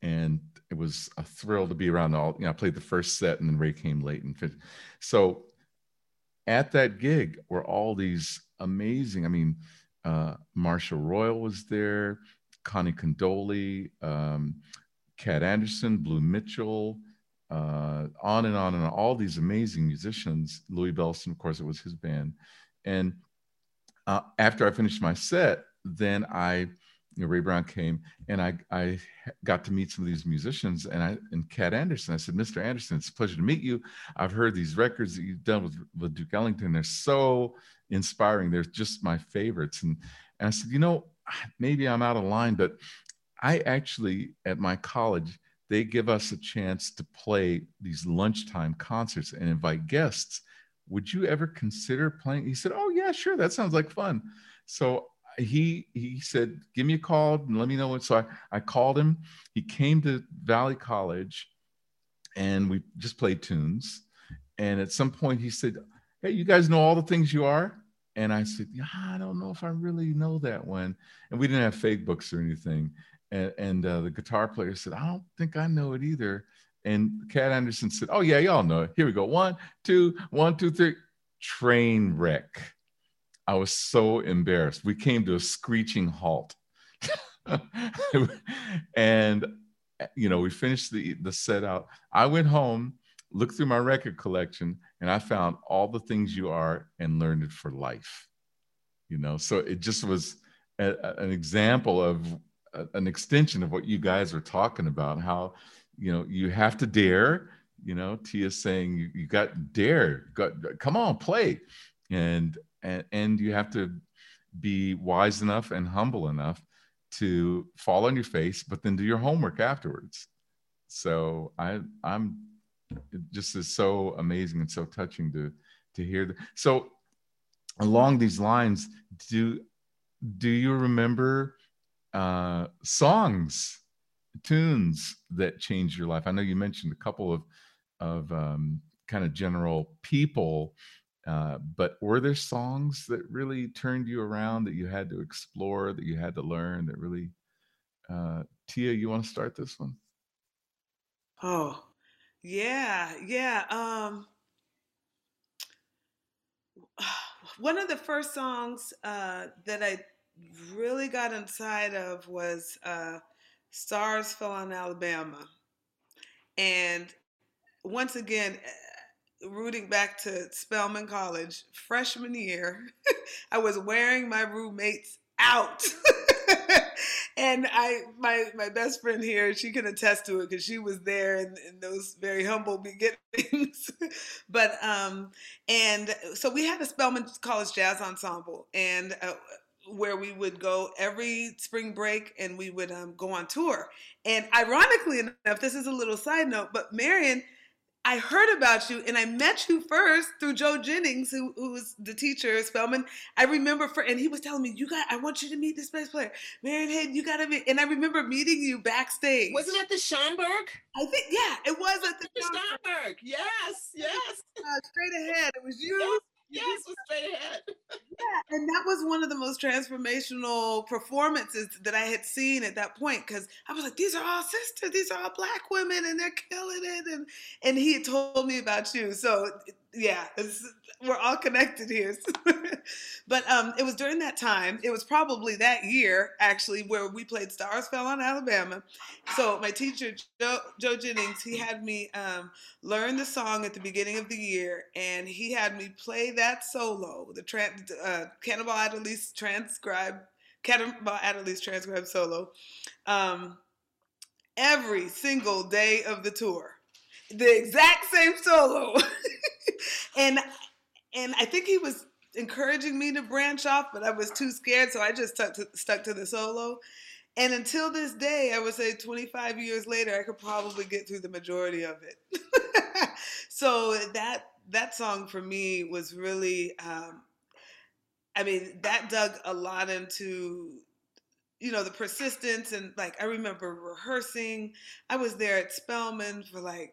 and it was a thrill to be around all. You know, I played the first set, and then Ray came late and. So, at that gig were all these amazing. I mean, uh, Marshal Royal was there, Conte Candoli, um, Cat Anderson, Blue Mitchell, uh, on and on and on, all these amazing musicians. Louis Bellson, of course, it was his band. And uh, after I finished my set, then I, you know, Ray Brown came and I, I got to meet some of these musicians and I, and Cat Anderson, I said, Mr. Anderson, it's a pleasure to meet you. I've heard these records that you've done with, with Duke Ellington. They're so inspiring. They're just my favorites. And, and I said, you know, maybe I'm out of line, but I actually, at my college, they give us a chance to play these lunchtime concerts and invite guests. Would you ever consider playing? He said, Oh, yeah, sure. That sounds like fun. So he he said, Give me a call and let me know. So I, I called him. He came to Valley College and we just played tunes. And at some point he said, hey, you guys know all the things you are? And I said, yeah, I don't know if I really know that one. And we didn't have fake books or anything. And, and uh, the guitar player said, I don't think I know it either. And Cat Anderson said, Oh, yeah, y'all know it. Here we go. One, two, one, two, three. Train wreck. I was so embarrassed. We came to a screeching halt. *laughs* and, you know, we finished the, the set out. I went home looked through my record collection and I found all the things you are and learned it for life. You know, so it just was a, an example of an extension of what you guys are talking about. How, you know, you have to dare. You know, Tia saying you, you got dare, got come on, play, and and and you have to be wise enough and humble enough to fall on your face, but then do your homework afterwards. So I I'm it just is so amazing and so touching to to hear. The, so along these lines, do do you remember uh, songs, tunes that changed your life? I know you mentioned a couple of of um, kind of general people, uh, but were there songs that really turned you around that you had to explore, that you had to learn, that really? Uh, Tia, you want to start this one? Oh, yeah, yeah. Um, *sighs* one of the first songs uh, that I really got inside of was uh, "Stars Fell on Alabama," and once again, eh, rooting back to Spelman College, freshman year, *laughs* I was wearing my roommates out. *laughs* and I, my my best friend here, she can attest to it because she was there in, in those very humble *laughs* beginnings. but um, and so we had a Spelman College Jazz Ensemble, and uh, where we would go every spring break and we would um, go on tour. And ironically enough, this is a little side note, but Marion I heard about you and I met you first through Joe Jennings, who, who was the teacher at Spelman. I remember for, and he was telling me, you got, I want you to meet this bass player. Marion Hayden, you got to meet. And I remember meeting you backstage. Wasn't it the Schomburg? I think, yeah, it was at the, the Schomburg. Yes, yes. *laughs* Uh, straight ahead. It was you. yes, was straight ahead. *laughs* yeah, and that was one of the most transformational performances that I had seen at that point because I was like, these are all sisters, these are all black women, and they're killing it. And and he had told me about you, so yeah, we're all connected here. *laughs* but um, it was during that time. It was probably that year actually where we played "Stars Fell on Alabama." So my teacher Joe, Joe Jennings, he had me um, learn the song at the beginning of the year, and he had me play that solo, the trans, uh, Cannonball Adderley's transcribed Cannonball Adderley's transcribed solo, um, every single day of the tour. The exact same solo. *laughs* and and I think he was encouraging me to branch off, but I was too scared, so I just stuck to, stuck to the solo. And until this day, I would say 25 years later, I could probably get through the majority of it. *laughs* so that that song for me was really, um, I mean, that dug a lot into you know the persistence and like i remember rehearsing i was there at spelman for like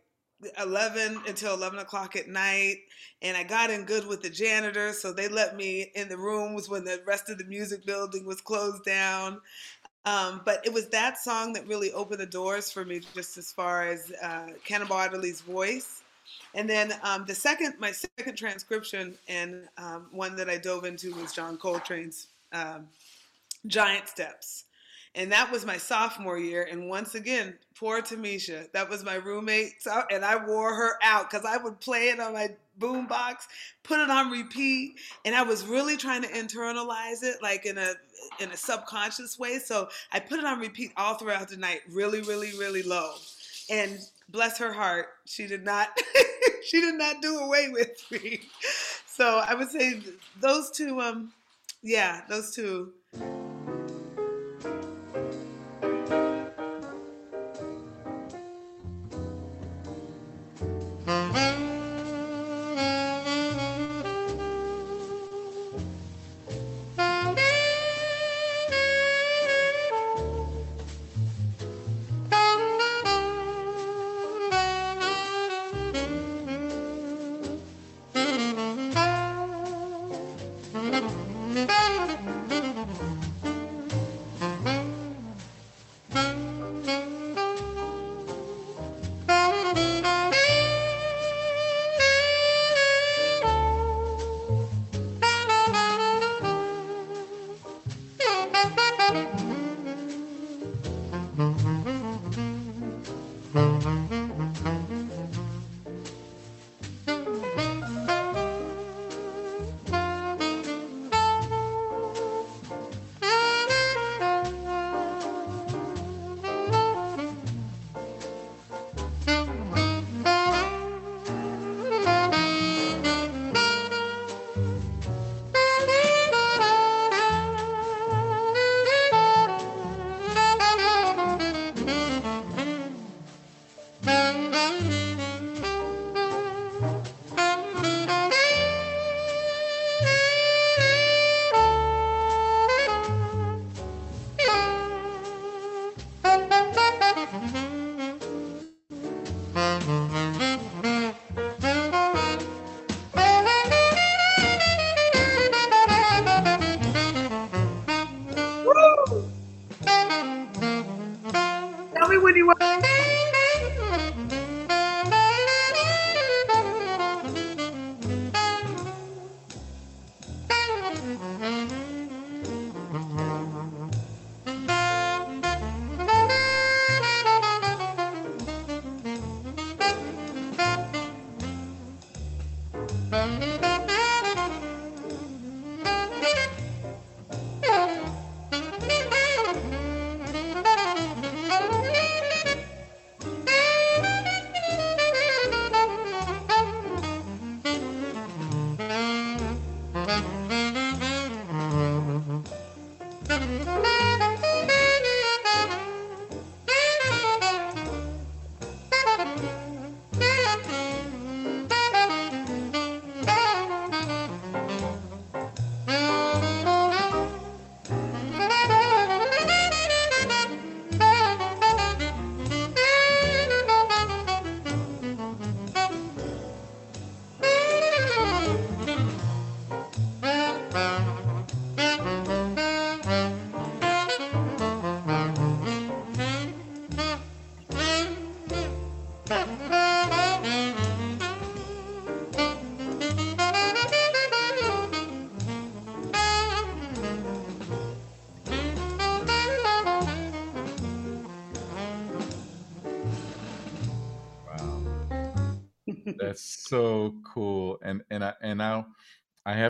11 until 11 o'clock at night and i got in good with the janitor so they let me in the rooms when the rest of the music building was closed down. Um, but it was that song that really opened the doors for me just as far as uh, cannonball adderley's voice. And then um, the second my second transcription and um, one that i dove into was john coltrane's um, giant steps and that was my sophomore year. And once again, poor Tamisha, that was my roommate. And I wore her out because I would play it on my boom box, put it on repeat. And I was really trying to internalize it like in a in a subconscious way. So I put it on repeat all throughout the night, really, really, really low. And bless her heart, she did not *laughs* she did not do away with me. So I would say those two um yeah, those two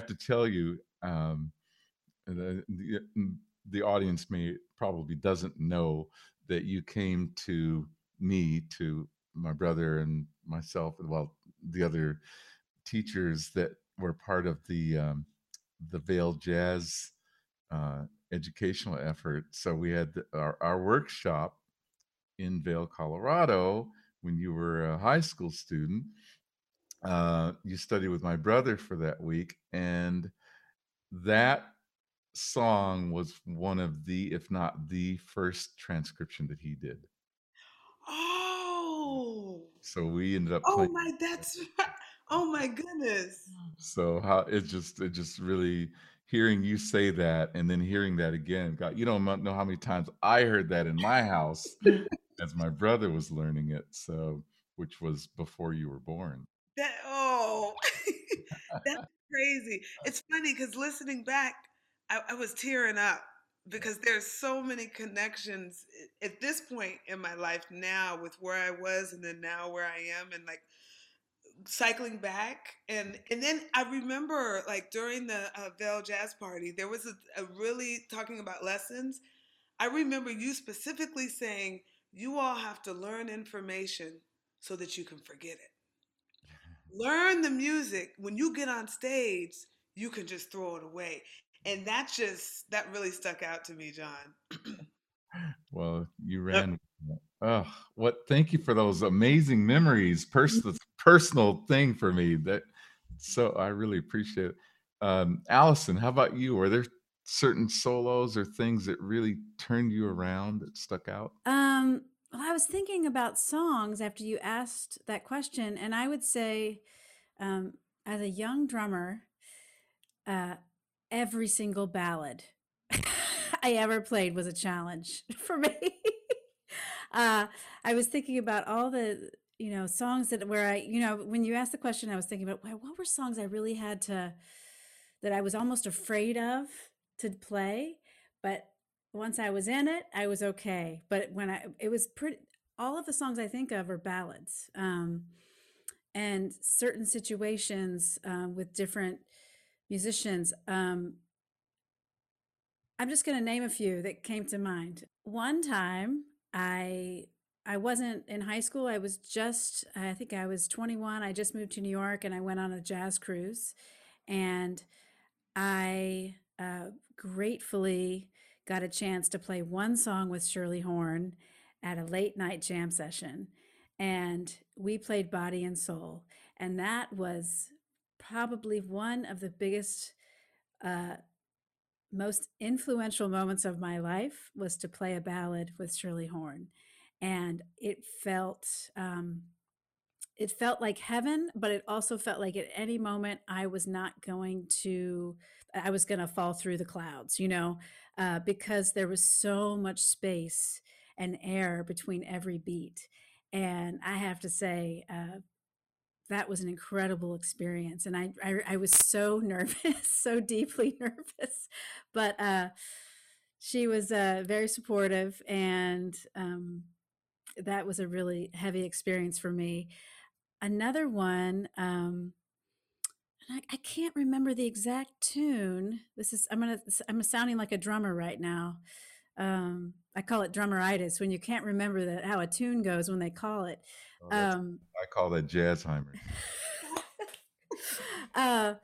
have to tell you, um, the, the mm, the audience may probably doesn't know that you came to me to my brother and myself and well the other teachers that were part of the um, the Vail Jazz uh, educational effort. So we had our, our workshop in Vail, Colorado, when you were a high school student. Uh, you studied with my brother for that week, and that song was one of the, if not the first transcription that he did. Oh. So we ended up. Oh my, that's. *laughs* Oh my goodness. So how it just it just really hearing you say that and then hearing that again. God, you don't know how many times I heard that in my house *laughs* as my brother was learning it. So which was before you were born. That oh, *laughs* that's crazy. It's funny because listening back, I, I was tearing up because there's so many connections at this point in my life now with where I was and then now where I am and like cycling back and and then I remember like during the uh, Vail Jazz Party there was a, a really talking about lessons. I remember you specifically saying you all have to learn information so that you can forget it learn the music when you get on stage you can just throw it away and that just that really stuck out to me john Well, you ran. Oh, what? Thank you for those amazing memories. Personal, personal thing for me. That so I really appreciate it. Um, Allison, how about you? Are there certain solos or things that really turned you around that stuck out? Um, well, I was thinking about songs after you asked that question, and I would say, um, as a young drummer, uh, every single ballad *laughs* I ever played was a challenge *laughs* for me. uh, I was thinking about all the you know songs that where I you know when you asked the question, I was thinking about "Wow, what were songs I really had to that I was almost afraid of to play, but once I was in it, I was okay. But when I, it was pretty, all of the songs I think of are ballads. Um, and certain situations um, with different musicians. Um, I'm just going to name a few that came to mind. One time, I I wasn't in high school. I was just I think I was 21. I just moved to New York and I went on a jazz cruise, and I uh, gratefully got a chance to play one song with Shirley Horn at a late night jam session. And we played Body and Soul. And that was probably one of the biggest, uh, most influential moments of my life was to play a ballad with Shirley Horn. And it felt, um, it felt like heaven, but it also felt like at any moment I was not going to, I was going to fall through the clouds, you know, uh, because there was so much space and air between every beat. And I have to say, uh, that was an incredible experience. And I, I, I was so *laughs* nervous, so deeply *laughs* nervous, but uh, she was uh, very supportive. And um, that was a really heavy experience for me. Another one, um, and I, I can't remember the exact tune. This is I'm gonna I'm sounding like a drummer right now. Um, I call it drummeritis when you can't remember that how a tune goes when they call it. Oh, Um, *laughs* I call that Jazzheimer. *laughs* uh,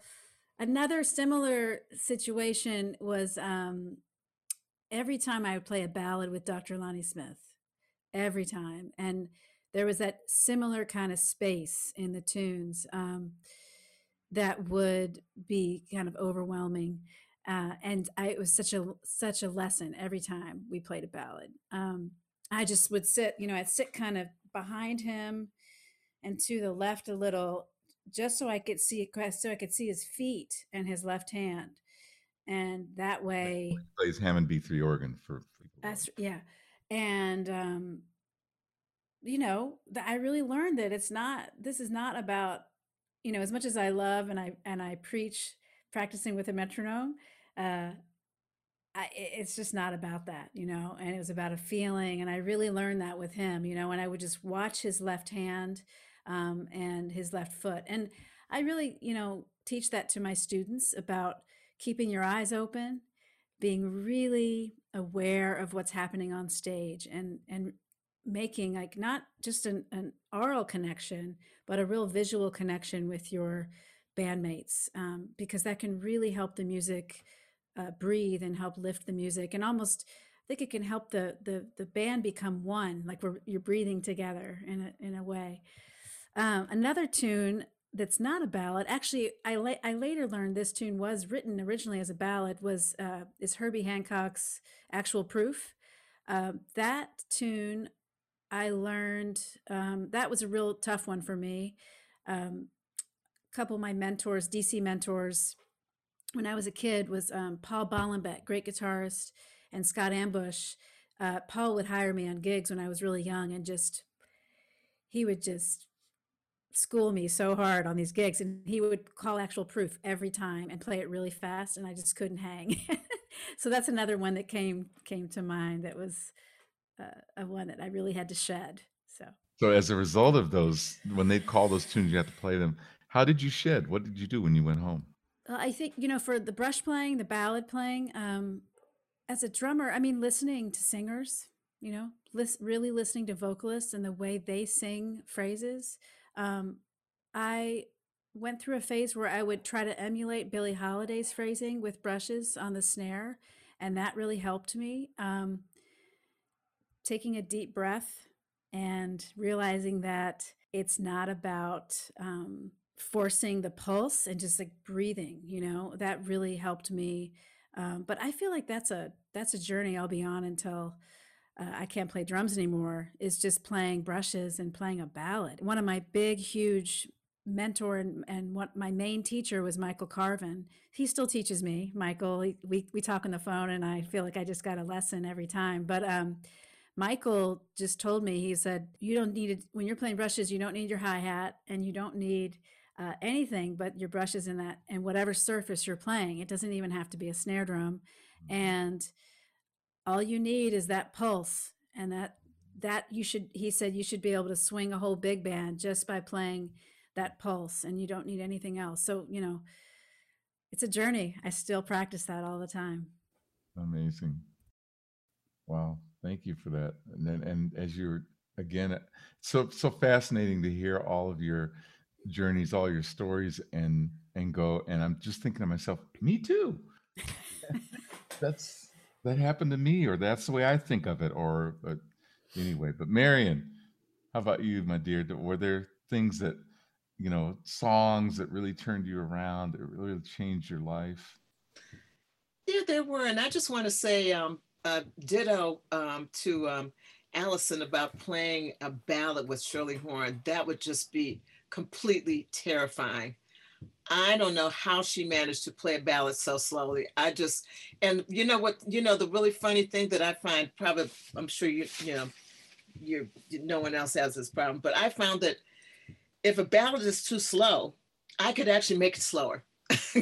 another similar situation was um, every time I would play a ballad with Dr. Lonnie Smith, every time, and there was that similar kind of space in the tunes um, that would be kind of overwhelming. Uh, and I, it was such a such a lesson every time we played a ballad. Um, I just would sit, you know, I'd sit kind of behind him and to the left a little, just so I could see, so I could see his feet and his left hand, and that way, Plays Hammond B3 organ for. that's yeah, and um, you know, I really learned that it's not. This is not about, you know, as much as I love and I and I preach practicing with a metronome. Uh, I, it's just not about that, you know, and it was about a feeling. And I really learned that with him, you know, and I would just watch his left hand um, and his left foot. And I really, you know, teach that to my students about keeping your eyes open, being really aware of what's happening on stage and and making like not just an, an oral connection but a real visual connection with your bandmates um, because that can really help the music uh, breathe and help lift the music and almost i think it can help the the, the band become one like we're you're breathing together in a, in a way. Um, another tune that's not a ballad actually I, la- I later learned this tune was written originally as a ballad was uh, is herbie hancock's actual proof. Uh, that tune i learned um, that was a real tough one for me um, a couple of my mentors dc mentors when i was a kid was um, paul bollenback great guitarist and scott ambush uh, paul would hire me on gigs when i was really young and just he would just school me so hard on these gigs and he would call actual proof every time and play it really fast and I just couldn't hang. *laughs* so that's another one that came came to mind that was uh, a one that I really had to shed. So So as a result of those when they call those tunes you have to play them. How did you shed? What did you do when you went home? uh, I think you know for the brush playing, the ballad playing um as a drummer, I mean listening to singers, you know, lis- really listening to vocalists and the way they sing phrases um, I went through a phase where I would try to emulate Billie Holiday's phrasing with brushes on the snare, and that really helped me. Um, taking a deep breath and realizing that it's not about um, forcing the pulse and just like breathing, you know, that really helped me. Um, but I feel like that's a that's a journey I'll be on until uh, I can't play drums anymore is just playing brushes and playing a ballad. One of my big, huge mentor and, and what my main teacher was Michael Carvin. He still teaches me, Michael. He, we, we talk on the phone and I feel like I just got a lesson every time. But um, Michael just told me, he said, you don't need it when you're playing brushes, you don't need your hi-hat and you don't need uh, anything but your brushes in that and whatever surface you're playing. It doesn't even have to be a snare drum. Mm-hmm. And all you need is that pulse and that that you should he said you should be able to swing a whole big band just by playing that pulse and you don't need anything else so you know it's a journey i still practice that all the time amazing wow thank you for that. And then and as you're again so so fascinating to hear all of your journeys all your stories and and go and i'm just thinking to myself me too. *laughs* That's that happened to me or that's the way I think of it or but anyway but Marion how about you my dear? Were there things that you know songs that really turned you around that really changed your life? Yeah there were and I just want to say um uh, ditto um, to um, Allison about playing a ballad with Shirley Horn that would just be completely terrifying I don't know how she managed to play a ballad so slowly. I just, and you know what, you know, the really funny thing that I find probably, I'm sure you, you know, you're, no one else has this problem, but I found that if a ballad is too slow, I could actually make it slower. *laughs*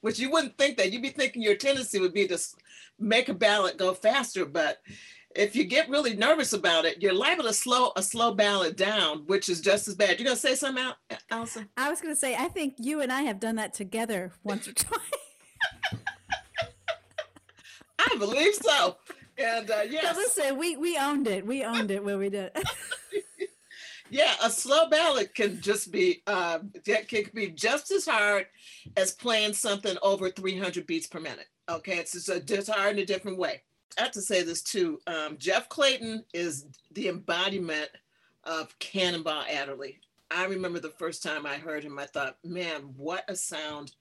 Which *laughs* you wouldn't think that. You'd be thinking your tendency would be to make a ballot go faster, but if you get really nervous about it, you're liable to slow a slow ballot down, which is just as bad. You're gonna say something, Allison? I was gonna say, I think you and I have done that together once or twice. *laughs* I believe so. And uh, yes, listen, we we owned it. We owned it when we did. *laughs* yeah, a slow ballot can just be uh, can be just as hard as playing something over 300 beats per minute. Okay, it's just, a, hard in a different way. I have to say this too. Um, Jeff Clayton is the embodiment of Cannonball Adderley. I remember the first time I heard him, I thought, man, what a sound.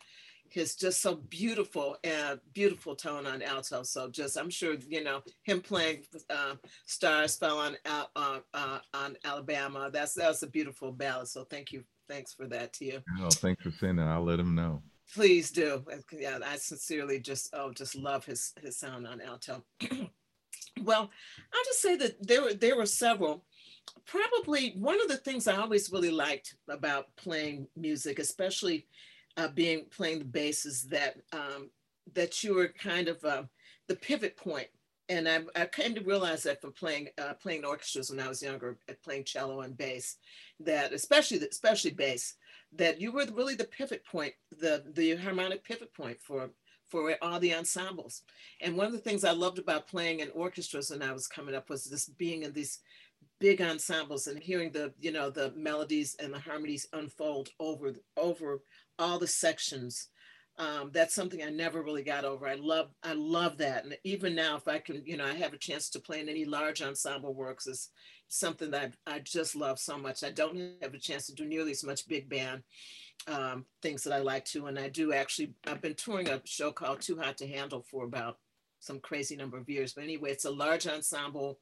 His just so beautiful and beautiful tone on alto. So just, I'm sure, you know, him playing uh, Stars Fell on, uh, uh, on Alabama. That's, that's a beautiful ballad. So thank you. Thanks for that to you. Oh, thanks for saying that. I'll let him know. Please do. Yeah, I sincerely just oh just love his his sound on alto. *clears throat* well, I'll just say that there were there were several. Probably one of the things I always really liked about playing music, especially uh, being playing the bass, is that um, that you were kind of uh, the pivot point and I, I came to realize that from playing uh, playing orchestras when I was younger, playing cello and bass, that especially especially bass, that you were really the pivot point, the the harmonic pivot point for for all the ensembles. And one of the things I loved about playing in orchestras when I was coming up was this being in these big ensembles and hearing the you know the melodies and the harmonies unfold over over all the sections um, that's something I never really got over. I love, I love that. And even now, if I can, you know, I have a chance to play in any large ensemble works is something that I, just love so much. I don't have a chance to do nearly as much big band um, things that I like to. And I do actually, I've been touring a show called Too Hot to Handel for about some crazy number of years. But anyway, it's a large ensemble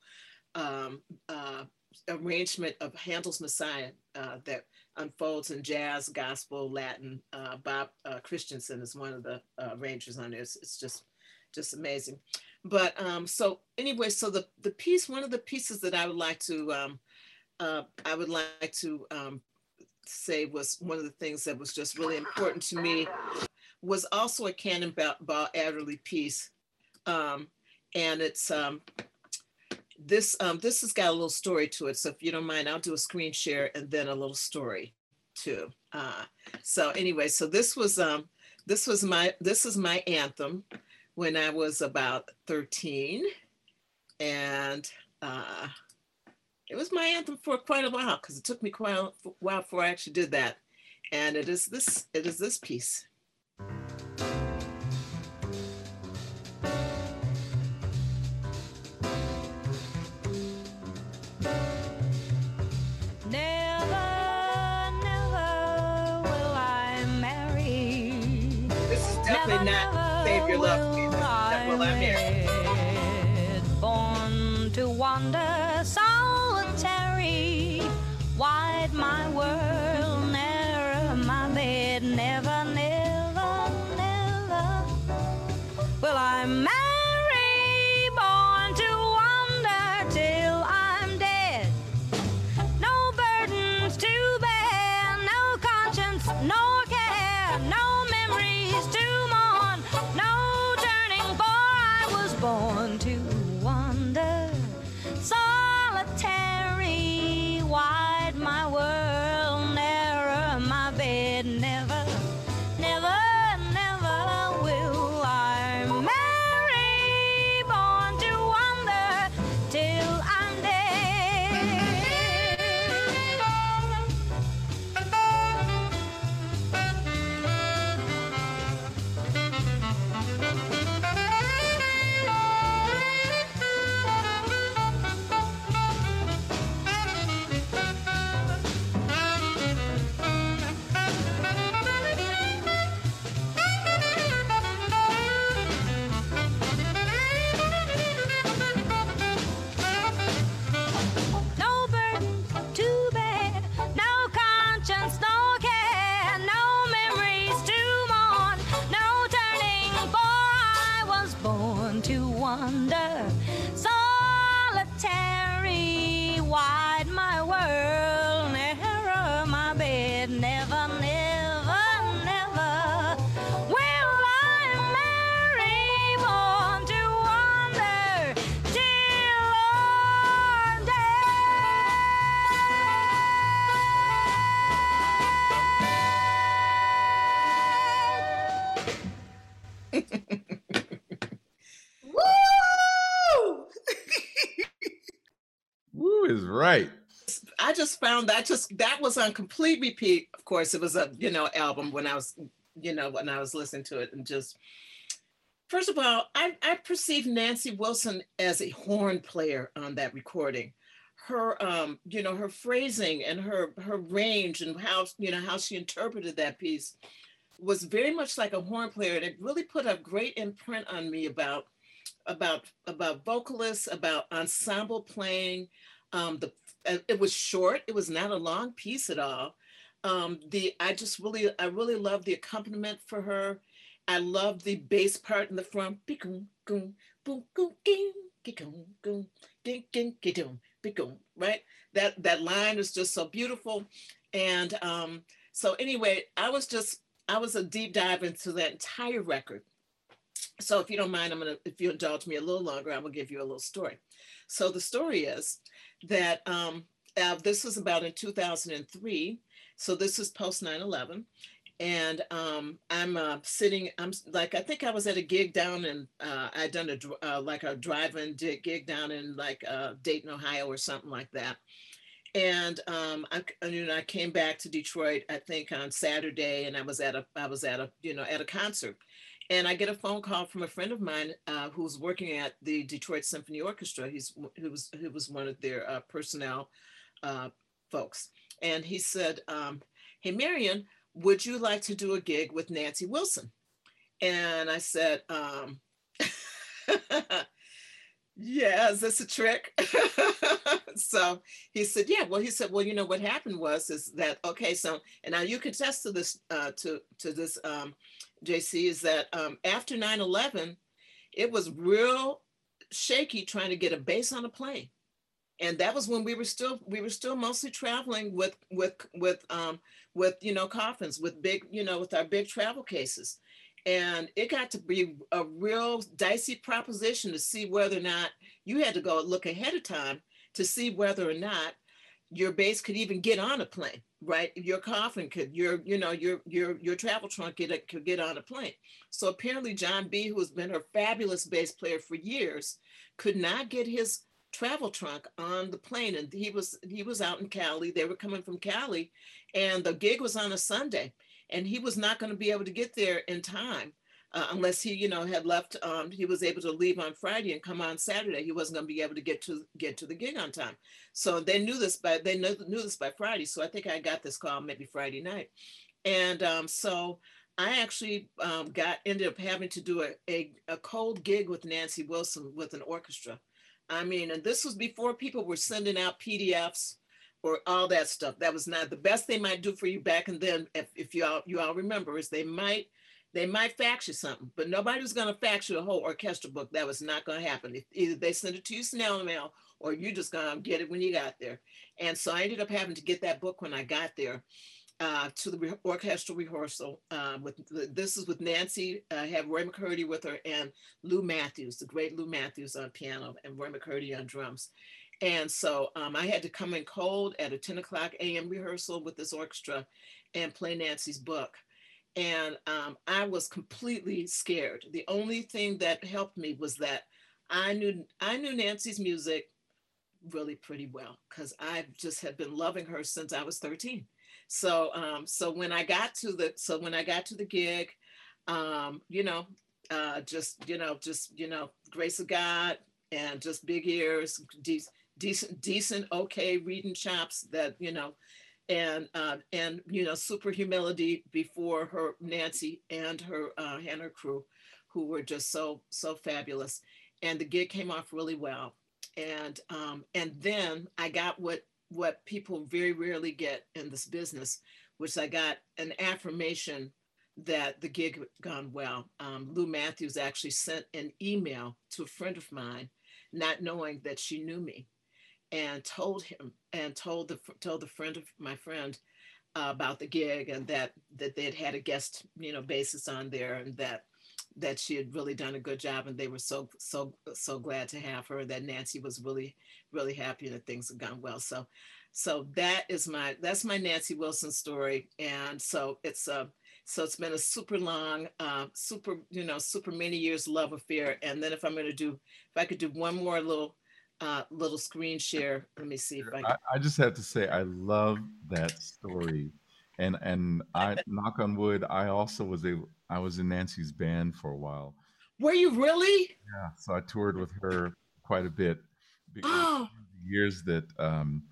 um, uh, arrangement of Handel's Messiah uh, that unfolds in jazz, gospel, Latin. Uh, Bob uh, Christianson is one of the uh, arrangers on this. It's just, just amazing. But um, so anyway, so the the piece, one of the pieces that I would like to, um, uh, I would like to um, say was one of the things that was just really important to me was also a Cannonball Adderley piece, um, and it's um, this um, this has got a little story to it. So if you don't mind, I'll do a screen share and then a little story too. Uh, so anyway, so this was um, this was my this is my anthem when I was about 13, and uh, it was my anthem for quite a while because it took me quite a while before I actually did that. And it is this it is this piece. Never, never will I marry. This is definitely never, not save your love Just found that just that was on complete repeat. Of course, it was a you know album when I was you know when I was listening to it and just first of all, I, I perceive Nancy Wilson as a horn player on that recording. Her um, you know, her phrasing and her her range and how you know how she interpreted that piece was very much like a horn player. And it really put a great imprint on me about about about vocalists, about ensemble playing, um, the it was short. It was not a long piece at all. Um, the I just really I really love the accompaniment for her. I love the bass part in the front. Right, that that line is just so beautiful, and um, so anyway, I was just I was a deep dive into that entire record, so if you don't mind, I'm gonna, if you indulge me a little longer, I'm gonna give you a little story. So the story is that um, uh, this was about in 2003. So this is post 9/11, and um, I'm uh, sitting. I'm like I think I was at a gig down in uh, I'd done a uh, like a drive-in gig down in like uh, Dayton, Ohio, or something like that. And um, I, you know, I came back to Detroit. I think on Saturday, and I was at a I was at a you know at a concert, and I get a phone call from a friend of mine uh, who's working at the Detroit Symphony Orchestra. He's who was who was one of their uh, personnel uh, folks, and he said, um, "Hey, Marion, would you like to do a gig with Nancy Wilson?" And I said, um, *laughs* "Yeah, is this a trick?" *laughs* so he said, "Yeah." Well, he said, "Well, you know what happened was is that okay? So, and now you can test to this uh, to to this." Um, JC, is that um, after 9 11, it was real shaky trying to get a bass on a plane. And that was when we were still we were still mostly traveling with with with um with you know coffins with big you know with our big travel cases, and it got to be a real dicey proposition to see whether or not you had to go look ahead of time to see whether or not your bass could even get on a plane right? Your coffin could your you know your your your travel trunk get could get on a plane. So apparently john b who has been a fabulous bass player for years could not get his travel trunk on the plane. And he was he was out in cali. They were coming from cali and the gig was on a sunday and he was not going to be able to get there in time uh, unless he, you know, had left. Um, he was able to leave on Friday and come on Saturday. He wasn't going to be able to get to get to the gig on time. So they knew this by they knew, knew this by Friday. So I think I got this call maybe Friday night, and um, so I actually um, got ended up having to do a, a a cold gig with Nancy Wilson with an orchestra. I mean, and this was before people were sending out PDFs or all that stuff. That was not the best they might do for you back and then. If, if you all you all remember, is they might they might fax you something, but nobody was going to fax you a whole orchestra book. That was not going to happen. Either they send it to you snail mail or you're just going to get it when you got there. And so I ended up having to get that book when I got there. Uh, to the re- orchestral rehearsal. Uh, with this is with Nancy. I have Roy McCurdy with her and Llew Matthews, the great Llew Matthews on piano and Roy McCurdy on drums. And so um, I had to come in cold at a 10 o'clock a.m. rehearsal with this orchestra and play Nancy's book and um, I was completely scared. The only thing that helped me was that I knew I knew Nancy's music really pretty well because I just had been loving her since I was 13. So um, so when I got to the so when I got to the gig, um, you know, uh, just you know, just you know, grace of God and just big ears, de- decent, decent, okay reading chops that you know and uh, and you know super humility before her Nancy and her uh, crew, who were just so so fabulous, and the gig came off really well, and um, and then I got what what people very rarely get in this business, which I got an affirmation that the gig had gone well. Um, Llew Matthews actually sent an email to a friend of mine, not knowing that she knew me and told him and told the told the friend of my friend uh, about the gig and that that they'd had a guest you know basis on there and that that she had really done a good job and they were so so so glad to have her that Nancy was really really happy and that things had gone well. So so that is my that's my Nancy Wilson story. And so it's a uh, so it's been a super long uh, super you know super many years love affair. And then if I'm going to do if I could do one more little uh, little screen share. Let me see if I, I, I just have to say I love that story, and and I *laughs* knock on wood. I also was a I was in Nancy's band for a while. Were you really? Yeah, so I toured with her quite a bit. Oh. Years that um,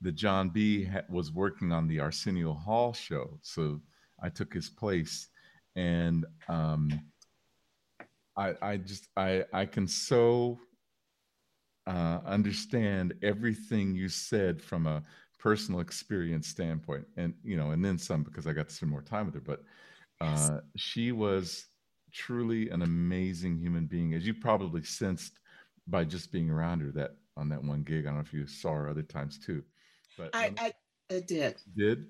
that John B ha- was working on the Arsenio Hall show, so I took his place, and um, I I just I I can so uh, understand everything you said from a personal experience standpoint, and you know, and then some because I got to spend more time with her. But uh, she was truly an amazing human being, as you probably sensed by just being around her that on that one gig. I don't know if you saw her other times too, but I, I, I did. Did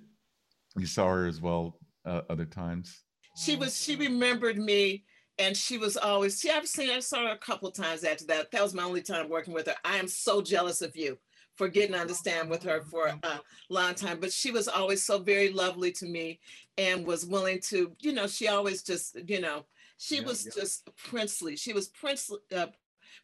you saw her as well uh, other times? She was. She remembered me and she was always she I've seen I saw her a couple of times after that. That was my only time working with her. I am so jealous of you for getting to understand with her for a long time. But she was always so very lovely to me and was willing to, you know, she always just, you know, she Yeah, was yeah. just princely. She was princely, uh,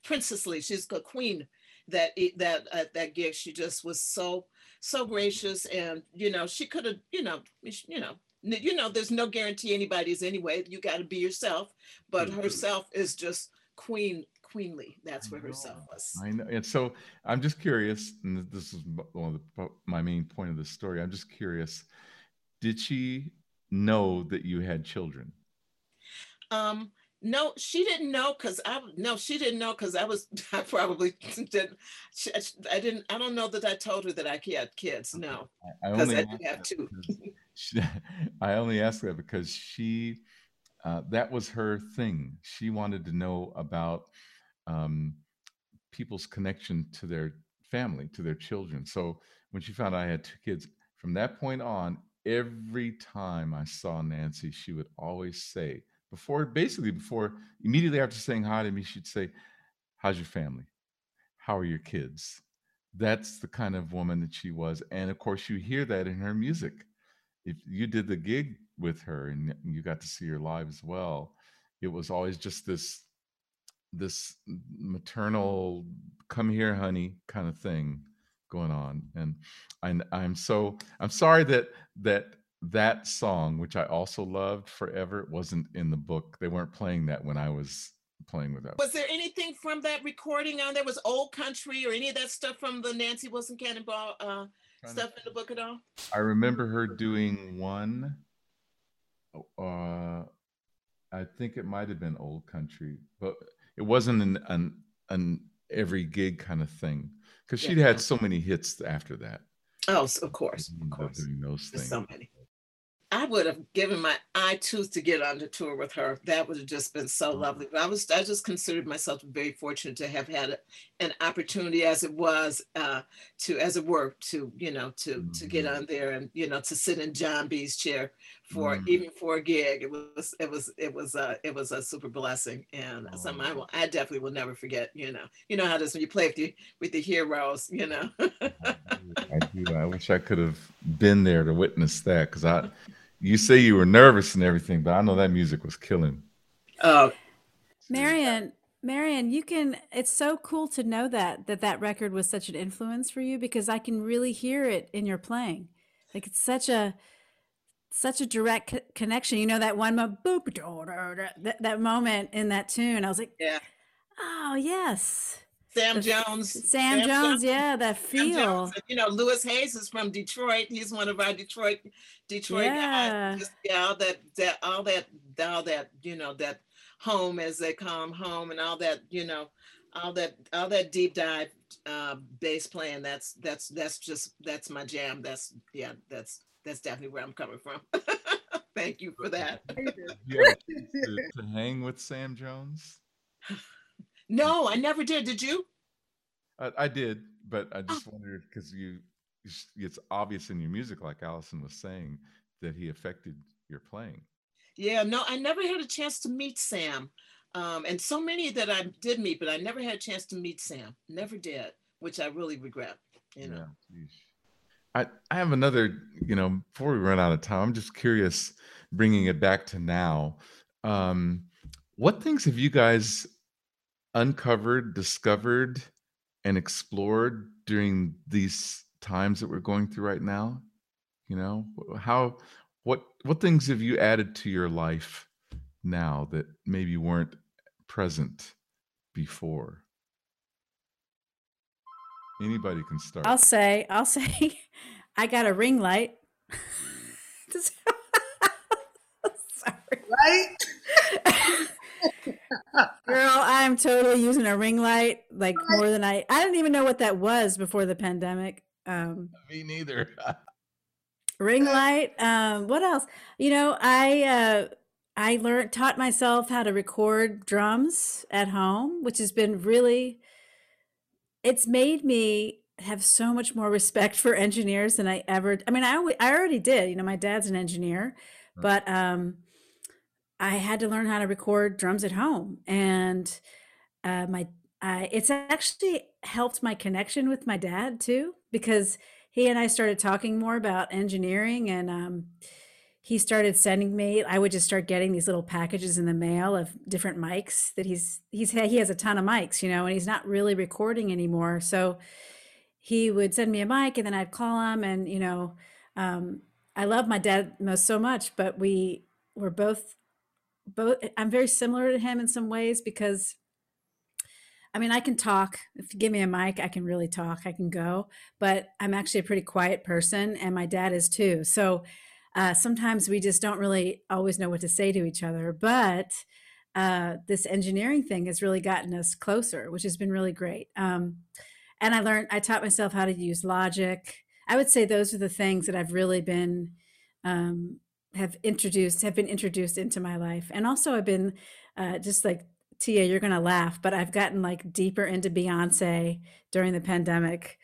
princessly. She's a queen that that at that gig. She just was so so gracious, and you know, she could have, you know, you know, you know, there's no guarantee anybody's anyway. You got to be yourself, but herself is just queen, queenly. That's where herself was. I know. And so I'm just curious, and this is one of the, my main point of the story. I'm just curious, did she know that you had children? Um, no, she didn't know because I no, she didn't know because I was *laughs* I probably didn't. She, I didn't. I don't know that I told her that I had kids. No, I because only I do have two. *laughs* she, *laughs* I only ask that because she, uh, that was her thing. She wanted to know about um, people's connection to their family, to their children. So when she found I had two kids, from that point on, every time I saw Nancy, she would always say, before basically before immediately after saying hi to me, she'd say, How's your family? How are your kids? That's the kind of woman that she was. And of course, you hear that in her music. If you did the gig with her and you got to see her live as well, it was always just this this maternal come here honey kind of thing going on and I'm, I'm so i'm sorry that that that song which i also loved forever wasn't in the book they weren't playing that when i was playing with that Was there anything from that recording on there? Was old country or any of that stuff from the Nancy Wilson Cannonball uh, Trying to- stuff in the book at all? i remember her doing one uh i think it might have been old country but it wasn't an an, an every gig kind of thing because she'd Yeah. had so many hits after that Oh, s- of course, of course. doing those things so many. I would have given my eye tooth to get on the tour with her. That would have just been so Mm-hmm. lovely. But I was, I just considered myself very fortunate to have had an opportunity, as it was, uh, to, as it were, to you know, to to get Mhm. on there and you know, to sit in John B's chair for Mm. even for a gig. It was, it was, it was, uh, it was a super blessing and something I Oh. will, I definitely will never forget. You know, you know how this when you play with the with the heroes. You know. I *laughs* do. I wish I could have been there to witness that because I, you say you were nervous and everything, but I know that music was killing. Oh, Marion, Marion, you can. It's so cool to know that that that record was such an influence for you because I can really hear it in your playing. Like it's such a such a direct co- connection. You know that one mo- boop da, da, da, that, that moment in that tune. I was like, Yeah. oh yes, Sam The Jones. Sam Jones. Yeah, that Sam feel. And, You know, Louis Hayes is from Detroit. He's one of our Detroit, Detroit Yeah. guys. Just, yeah, all that, that, all that, all that, you know, that home as they call home, and all that, you know, all that, all that deep dive uh, bass playing. That's that's that's just that's my jam. That's yeah, that's that's definitely where I'm coming from. *laughs* Thank you for that. *laughs* You have a chance to, to hang with Sam Jones? No, I never did. Did you? I, I did, but I just wondered because you, you s- it's obvious in your music, like Allison was saying, that he affected your playing. Yeah, no, I never had a chance to meet Sam. Um, and so many that I did meet, but I never had a chance to meet Sam. Never did, which I really regret. You know. Yeesh. I, I have another, you know, before we run out of time, I'm just curious, bringing it back to now. Um, what things have you guys uncovered, discovered, and explored during these times that we're going through right now? You know, how, what, what things have you added to your life now that maybe weren't present before? Anybody can start. I'll say, I'll say, *laughs* I got a ring light. *laughs* Sorry. Right? Girl, I'm totally using a ring light like more than I I didn't even know what that was before the pandemic. Um Me neither. *laughs* ring light. Um what else? You know, I uh I learned taught myself how to record drums at home, which has been really it's made me have so much more respect for engineers than I ever I mean I I already did, you know, my dad's an engineer, but um I had to learn how to record drums at home, and uh, my I it's actually helped my connection with my dad too because he and I started talking more about engineering and um, he started sending me I would just start getting these little packages in the mail of different mics that he's he's he has a ton of mics, you know, and he's not really recording anymore. So he would send me a mic and then I'd call him and you know um, I love my dad most so much, but we were both both I'm very similar to him in some ways because I mean, I can talk. If you give me a mic, I can really talk. I can go, but I'm actually a pretty quiet person, and my dad is too. So uh, sometimes we just don't really always know what to say to each other. But uh, this engineering thing has really gotten us closer, which has been really great. Um, and I learned, I taught myself how to use Logic. I would say those are the things that I've really been um, have introduced, have been introduced into my life, and also I've been uh, just like Tia, you're gonna laugh, but I've gotten like deeper into Beyonce during the pandemic.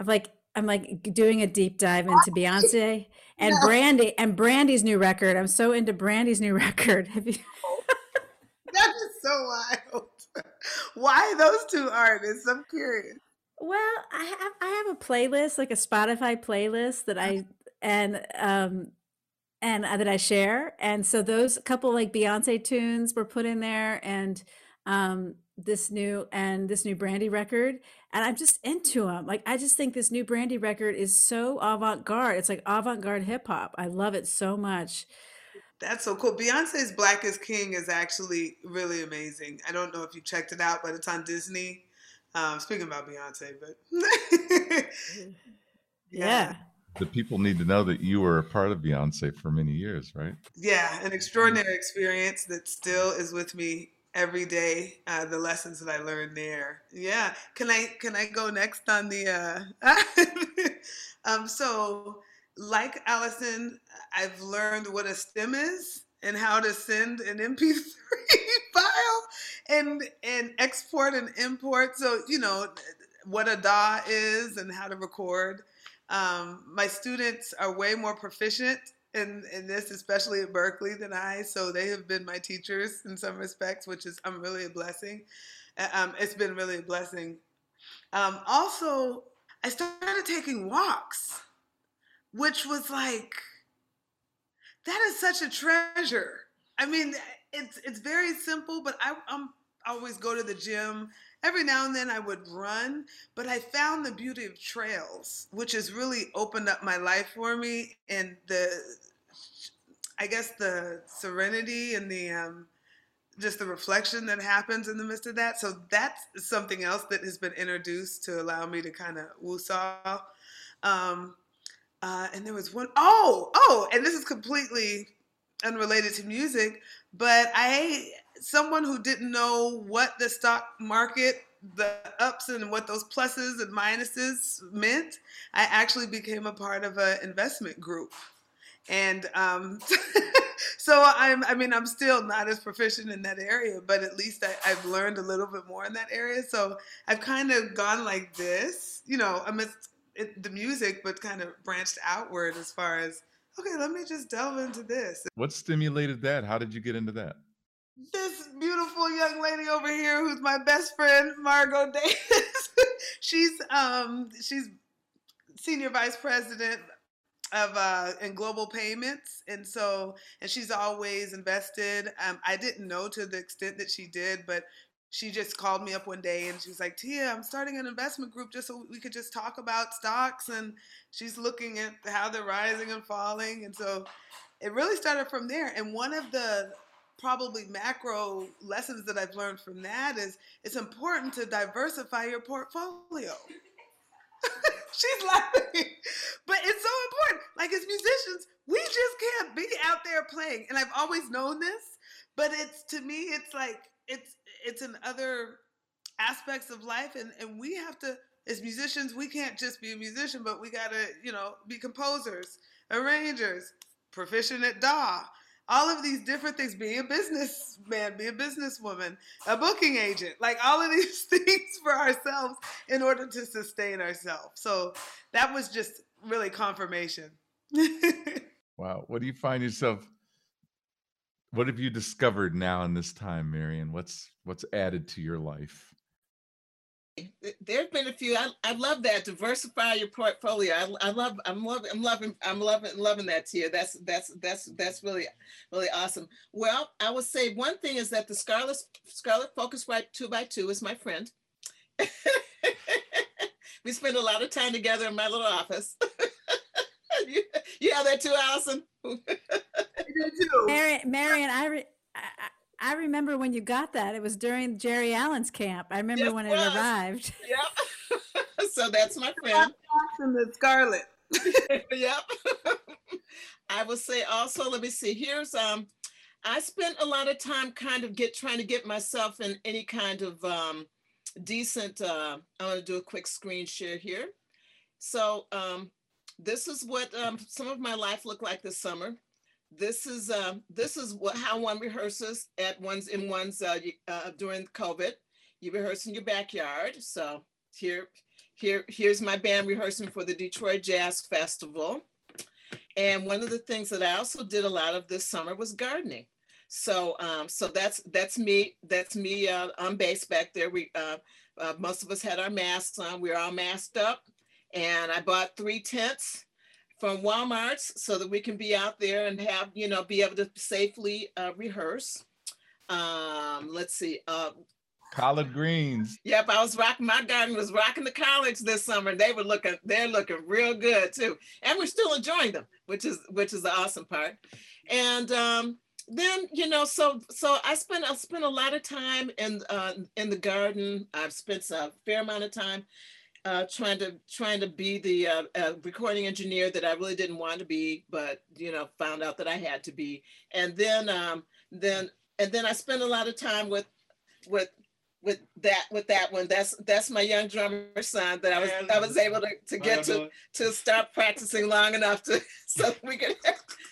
I've like I'm like doing a deep dive into Beyonce *laughs* and no. Brandy and Brandy's new record. I'm so into Brandy's new *laughs* record. Have you? *laughs* that is so wild. Why those two artists? I'm curious. Well, I have I have a playlist, like a Spotify playlist that I and um and uh, that I share. And so those couple like Beyonce tunes were put in there and um this new and this new Brandy record and I'm just into them. Like I just think this new Brandy record is so avant-garde. It's like avant-garde hip hop. I love it so much. That's so cool. Beyonce's Black is King is actually really amazing. I don't know if you checked it out, but it's on Disney. Um, speaking about Beyonce, but *laughs* yeah. yeah the people need to know that you were a part of Beyonce for many years, right? Yeah, an extraordinary experience that still is with me every day. Uh, the lessons that I learned there. Yeah, can I can I go next on the? Uh, *laughs* um, so, like Allison, I've learned what a stem is and how to send an MP3 *laughs* file and and export and import. So you know what a DAW is and how to record. Um, my students are way more proficient in, in this, especially at Berklee, than I. So they have been my teachers in some respects, which is I'm really a blessing. Um, it's been really a blessing. Um, also, I started taking walks, which was like that is such a treasure. I mean, it's it's very simple, but I, I'm I always go to the gym every now and then I would run, but I found the beauty of trails, which has really opened up my life for me and the I guess the serenity and the um, just the reflection that happens in the midst of that. So that's something else that has been introduced to allow me to kind of woo-saw. Um, uh, and there was one, oh, oh, and this is completely unrelated to music, but I someone who didn't know what the stock market the ups and what those pluses and minuses meant i actually became a part of an investment group. And um, *laughs* so i'm i mean i'm still not as proficient in that area but at least I, have learned a little bit more in that area. So i've kind of gone like this you know amidst it, the music but kind of branched outward as far as okay let me just delve into this. What stimulated that? How did you get into that this beautiful young lady over here who's my best friend margot davis. *laughs* She's um she's senior vice president of uh in global payments. And so and she's always invested. Um i didn't know to the extent that she did but she just called me up one day and she was like tia i'm starting an investment group just so we could just talk about stocks. And she's looking at how they're rising and falling. And so it really started from there. And one of the probably macro lessons that I've learned from that is it's important to diversify your portfolio. *laughs* She's laughing. But it's so important. Like as musicians, we just can't be out there playing. And I've always known this, but it's to me, it's like it's it's in other aspects of life and, and we have to as musicians, we can't just be a musician, but we gotta, you know, be composers, arrangers, proficient at DAW, all of these different things be a businessman be a businesswoman a booking agent like all of these *laughs* things for ourselves in order to sustain ourselves so that was just really confirmation *laughs* wow what do you find yourself what have you discovered now in this time, Marion? What's what's added to your life? There have been a few. I, I love that diversify your portfolio. I, I love I'm loving I'm loving I'm loving loving that Tia. That's that's that's that's really really awesome. Well, I would say one thing is that the Scarlett Scarlett Focusrite two by two is my friend. *laughs* we spend a lot of time together in my little office. *laughs* you, you have that too, Allison. *laughs* Marion, Marion, I, re, I I remember when you got that. It was during Geri Allen's camp. I remember Yes, when it it was. arrived. *laughs* Yep. *laughs* so that's my friend. And the Scarlett. *laughs* yep. I would say also, let me see, here's um I spent a lot of time kind of get trying to get myself in any kind of um decent uh I'm gonna do a quick screen share here. So um this is what um some of my life looked like this summer. This is uh, this is what how one rehearses at one's in one's uh, uh during COVID. You rehearse in your backyard. So here here here's my band rehearsing for the Detroit Jazz Festival. And one of the things that I also did a lot of this summer was gardening. So um, so that's that's me. That's me uh, on bass back there. We uh, uh, most of us had our masks on. We were all masked up, and I bought three tents from Walmart's so that we can be out there and have you know be able to safely uh, rehearse. Um, let's see. Uh, Collard greens. Yep, I was rocking. My garden was rocking the college this summer. They were looking. They're looking real good too, and we're still enjoying them, which is which is the awesome part. And um, then you know, so so I spent I spent a lot of time in uh, in the garden. I've spent a fair amount of time uh, trying to trying to be the uh, uh, recording engineer that I really didn't want to be, but you know, found out that I had to be. And then um, then and then I spent a lot of time with with with that with that one that's that's my young drummer son that i was i was able to, to get to to start practicing long enough to *laughs* so we could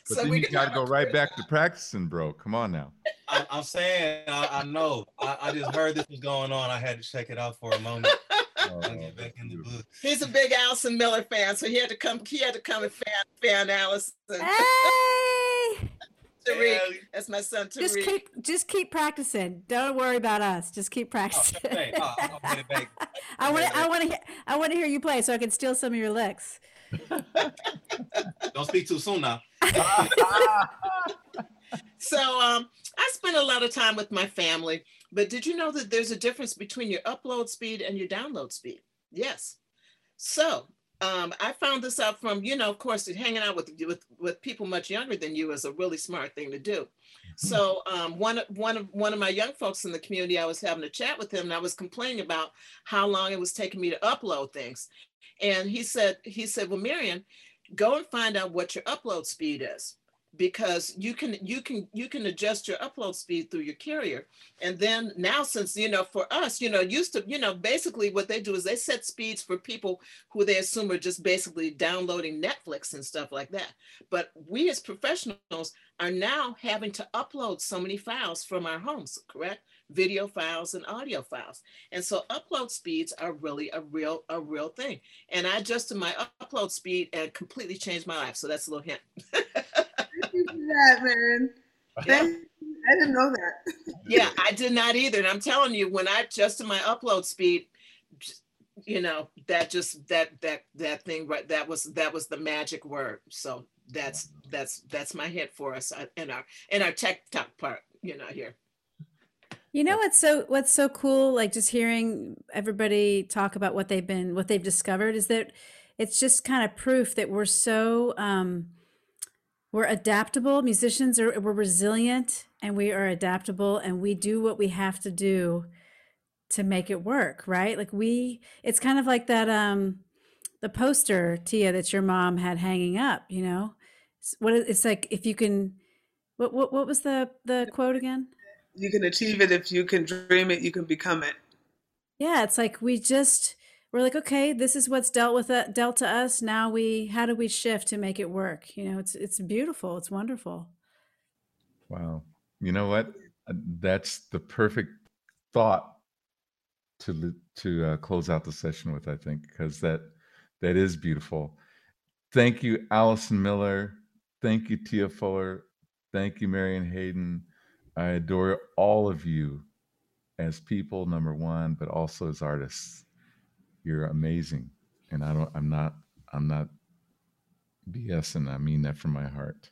But so then we you got to go right back to practicing, bro. Come on now. I, I'm saying, I, I know. I, I just heard this was going on. I had to check it out for a moment. *laughs* Oh, I'll get back in the beautiful. he's a big Allison Miller fan, so he had to come. He had to come and fan fan Allison. Hey, *laughs* Tariq, that's my son just keep just keep practicing. Don't worry about us. Just keep Oh, practicing. oh, I'll get it back. *laughs* I want to I want to I want to hear you play so I can steal some of your licks. Don't speak too soon now. *laughs* So um, I spent a lot of time with my family, but did you know that there's a difference between your upload speed and your download speed? Yes. So um, I found this out from, you know, of course, hanging out with with with people much younger than you is a really smart thing to do. So um, one of- one of one of my young folks in the community, I was having a chat with him, and I was complaining about how long it was taking me to upload things, and he said he said, well, Marion, go and find out what your upload speed is because you can you can you can adjust your upload speed through your carrier. And then now since you know for us you know used to you know basically what they do is they set speeds for people who they assume are just basically downloading netflix and stuff like that. But we as professionals are now having to upload so many files from our homes correct? Video files and audio files. And so upload speeds are really a real a real thing. And i adjusted my upload speed and completely changed my life. So that's a little hint *laughs* Thank you for that, man. Thank you. I didn't know that. yeah, I did not either. And I'm telling you, when I adjusted my upload speed, you know, that just that that that thing right that was that was the magic word. So that's that's that's my hit for us uh, in our in our tech talk part, you know, here. You know what's so what's so cool like just hearing everybody talk about what they've been what they've discovered is that it's just kind of proof that we're so um we're adaptable. Musicians are we're resilient and we are adaptable and we do what we have to do to make it work right? Like we it's kind of like that um the poster tia that your mom had hanging up you know? It's- what it's like if you can what what, what was the the quote again? You can achieve it if you can dream it, you can become it. Yeah, it's like we just we're like, okay, this is what's dealt with it, dealt to us. Now we how do we shift to make it work? You know, it's it's beautiful, it's wonderful. Wow. You know what? Uh, That's the perfect thought to to uh, close out the session with. I think because that that is beautiful. Thank you, Allison Miller. Thank you, Tia Fuller. Thank you, Marion Hayden. I adore all of you as people, number one, but also as artists. You're amazing. And I don't, I'm not, I'm not BSing. I mean that from my heart.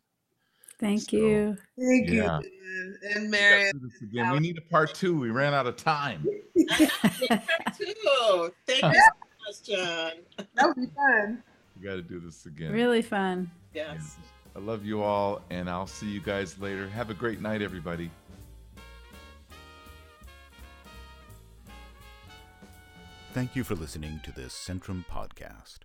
Thank So, you. Thank you, Yeah. Dan. and We Marion. gotta do this again. We need a part two. We ran out of time. *laughs* Too. Thank you so much, John. That would be fun. We got to do this again. Really fun. Yes. I love you all, and I'll see you guys later. Have a great night, everybody. Thank you for listening to this Centrum podcast.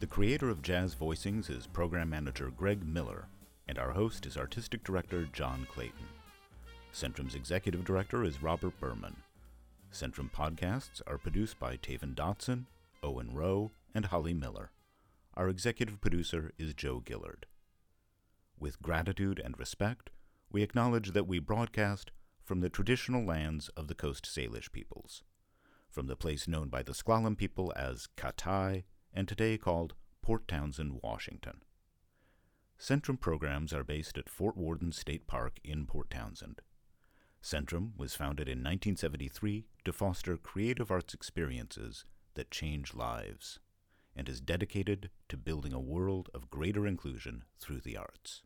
The creator of Jazz Voicings is program manager Greg Miller, and our host is artistic director John Clayton. Centrum's executive director is Robert Berman. Centrum podcasts are produced by Taven Dotson, Owen Rowe, and Holly Miller. Our executive producer is Joe Gillard. With gratitude and respect, we acknowledge that we broadcast from the traditional lands of the Coast Salish peoples from the place known by the S'Klallam people as Katai and today called Port Townsend, Washington. Centrum programs are based at Fort Worden State Park in Port Townsend. Centrum was founded in 1973 to foster creative arts experiences that change lives and is dedicated to building a world of greater inclusion through the arts.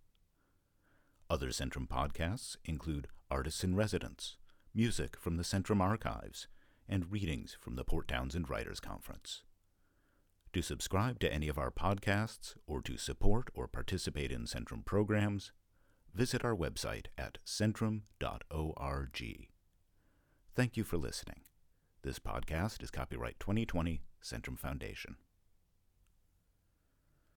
Other Centrum podcasts include Artists in Residence, music from the Centrum archives, and readings from the Port Townsend Writers Conference. To subscribe to any of our podcasts or to support or participate in Centrum programs, visit our website at centrum.org. Thank you for listening. This podcast is copyright 2020 Centrum Foundation.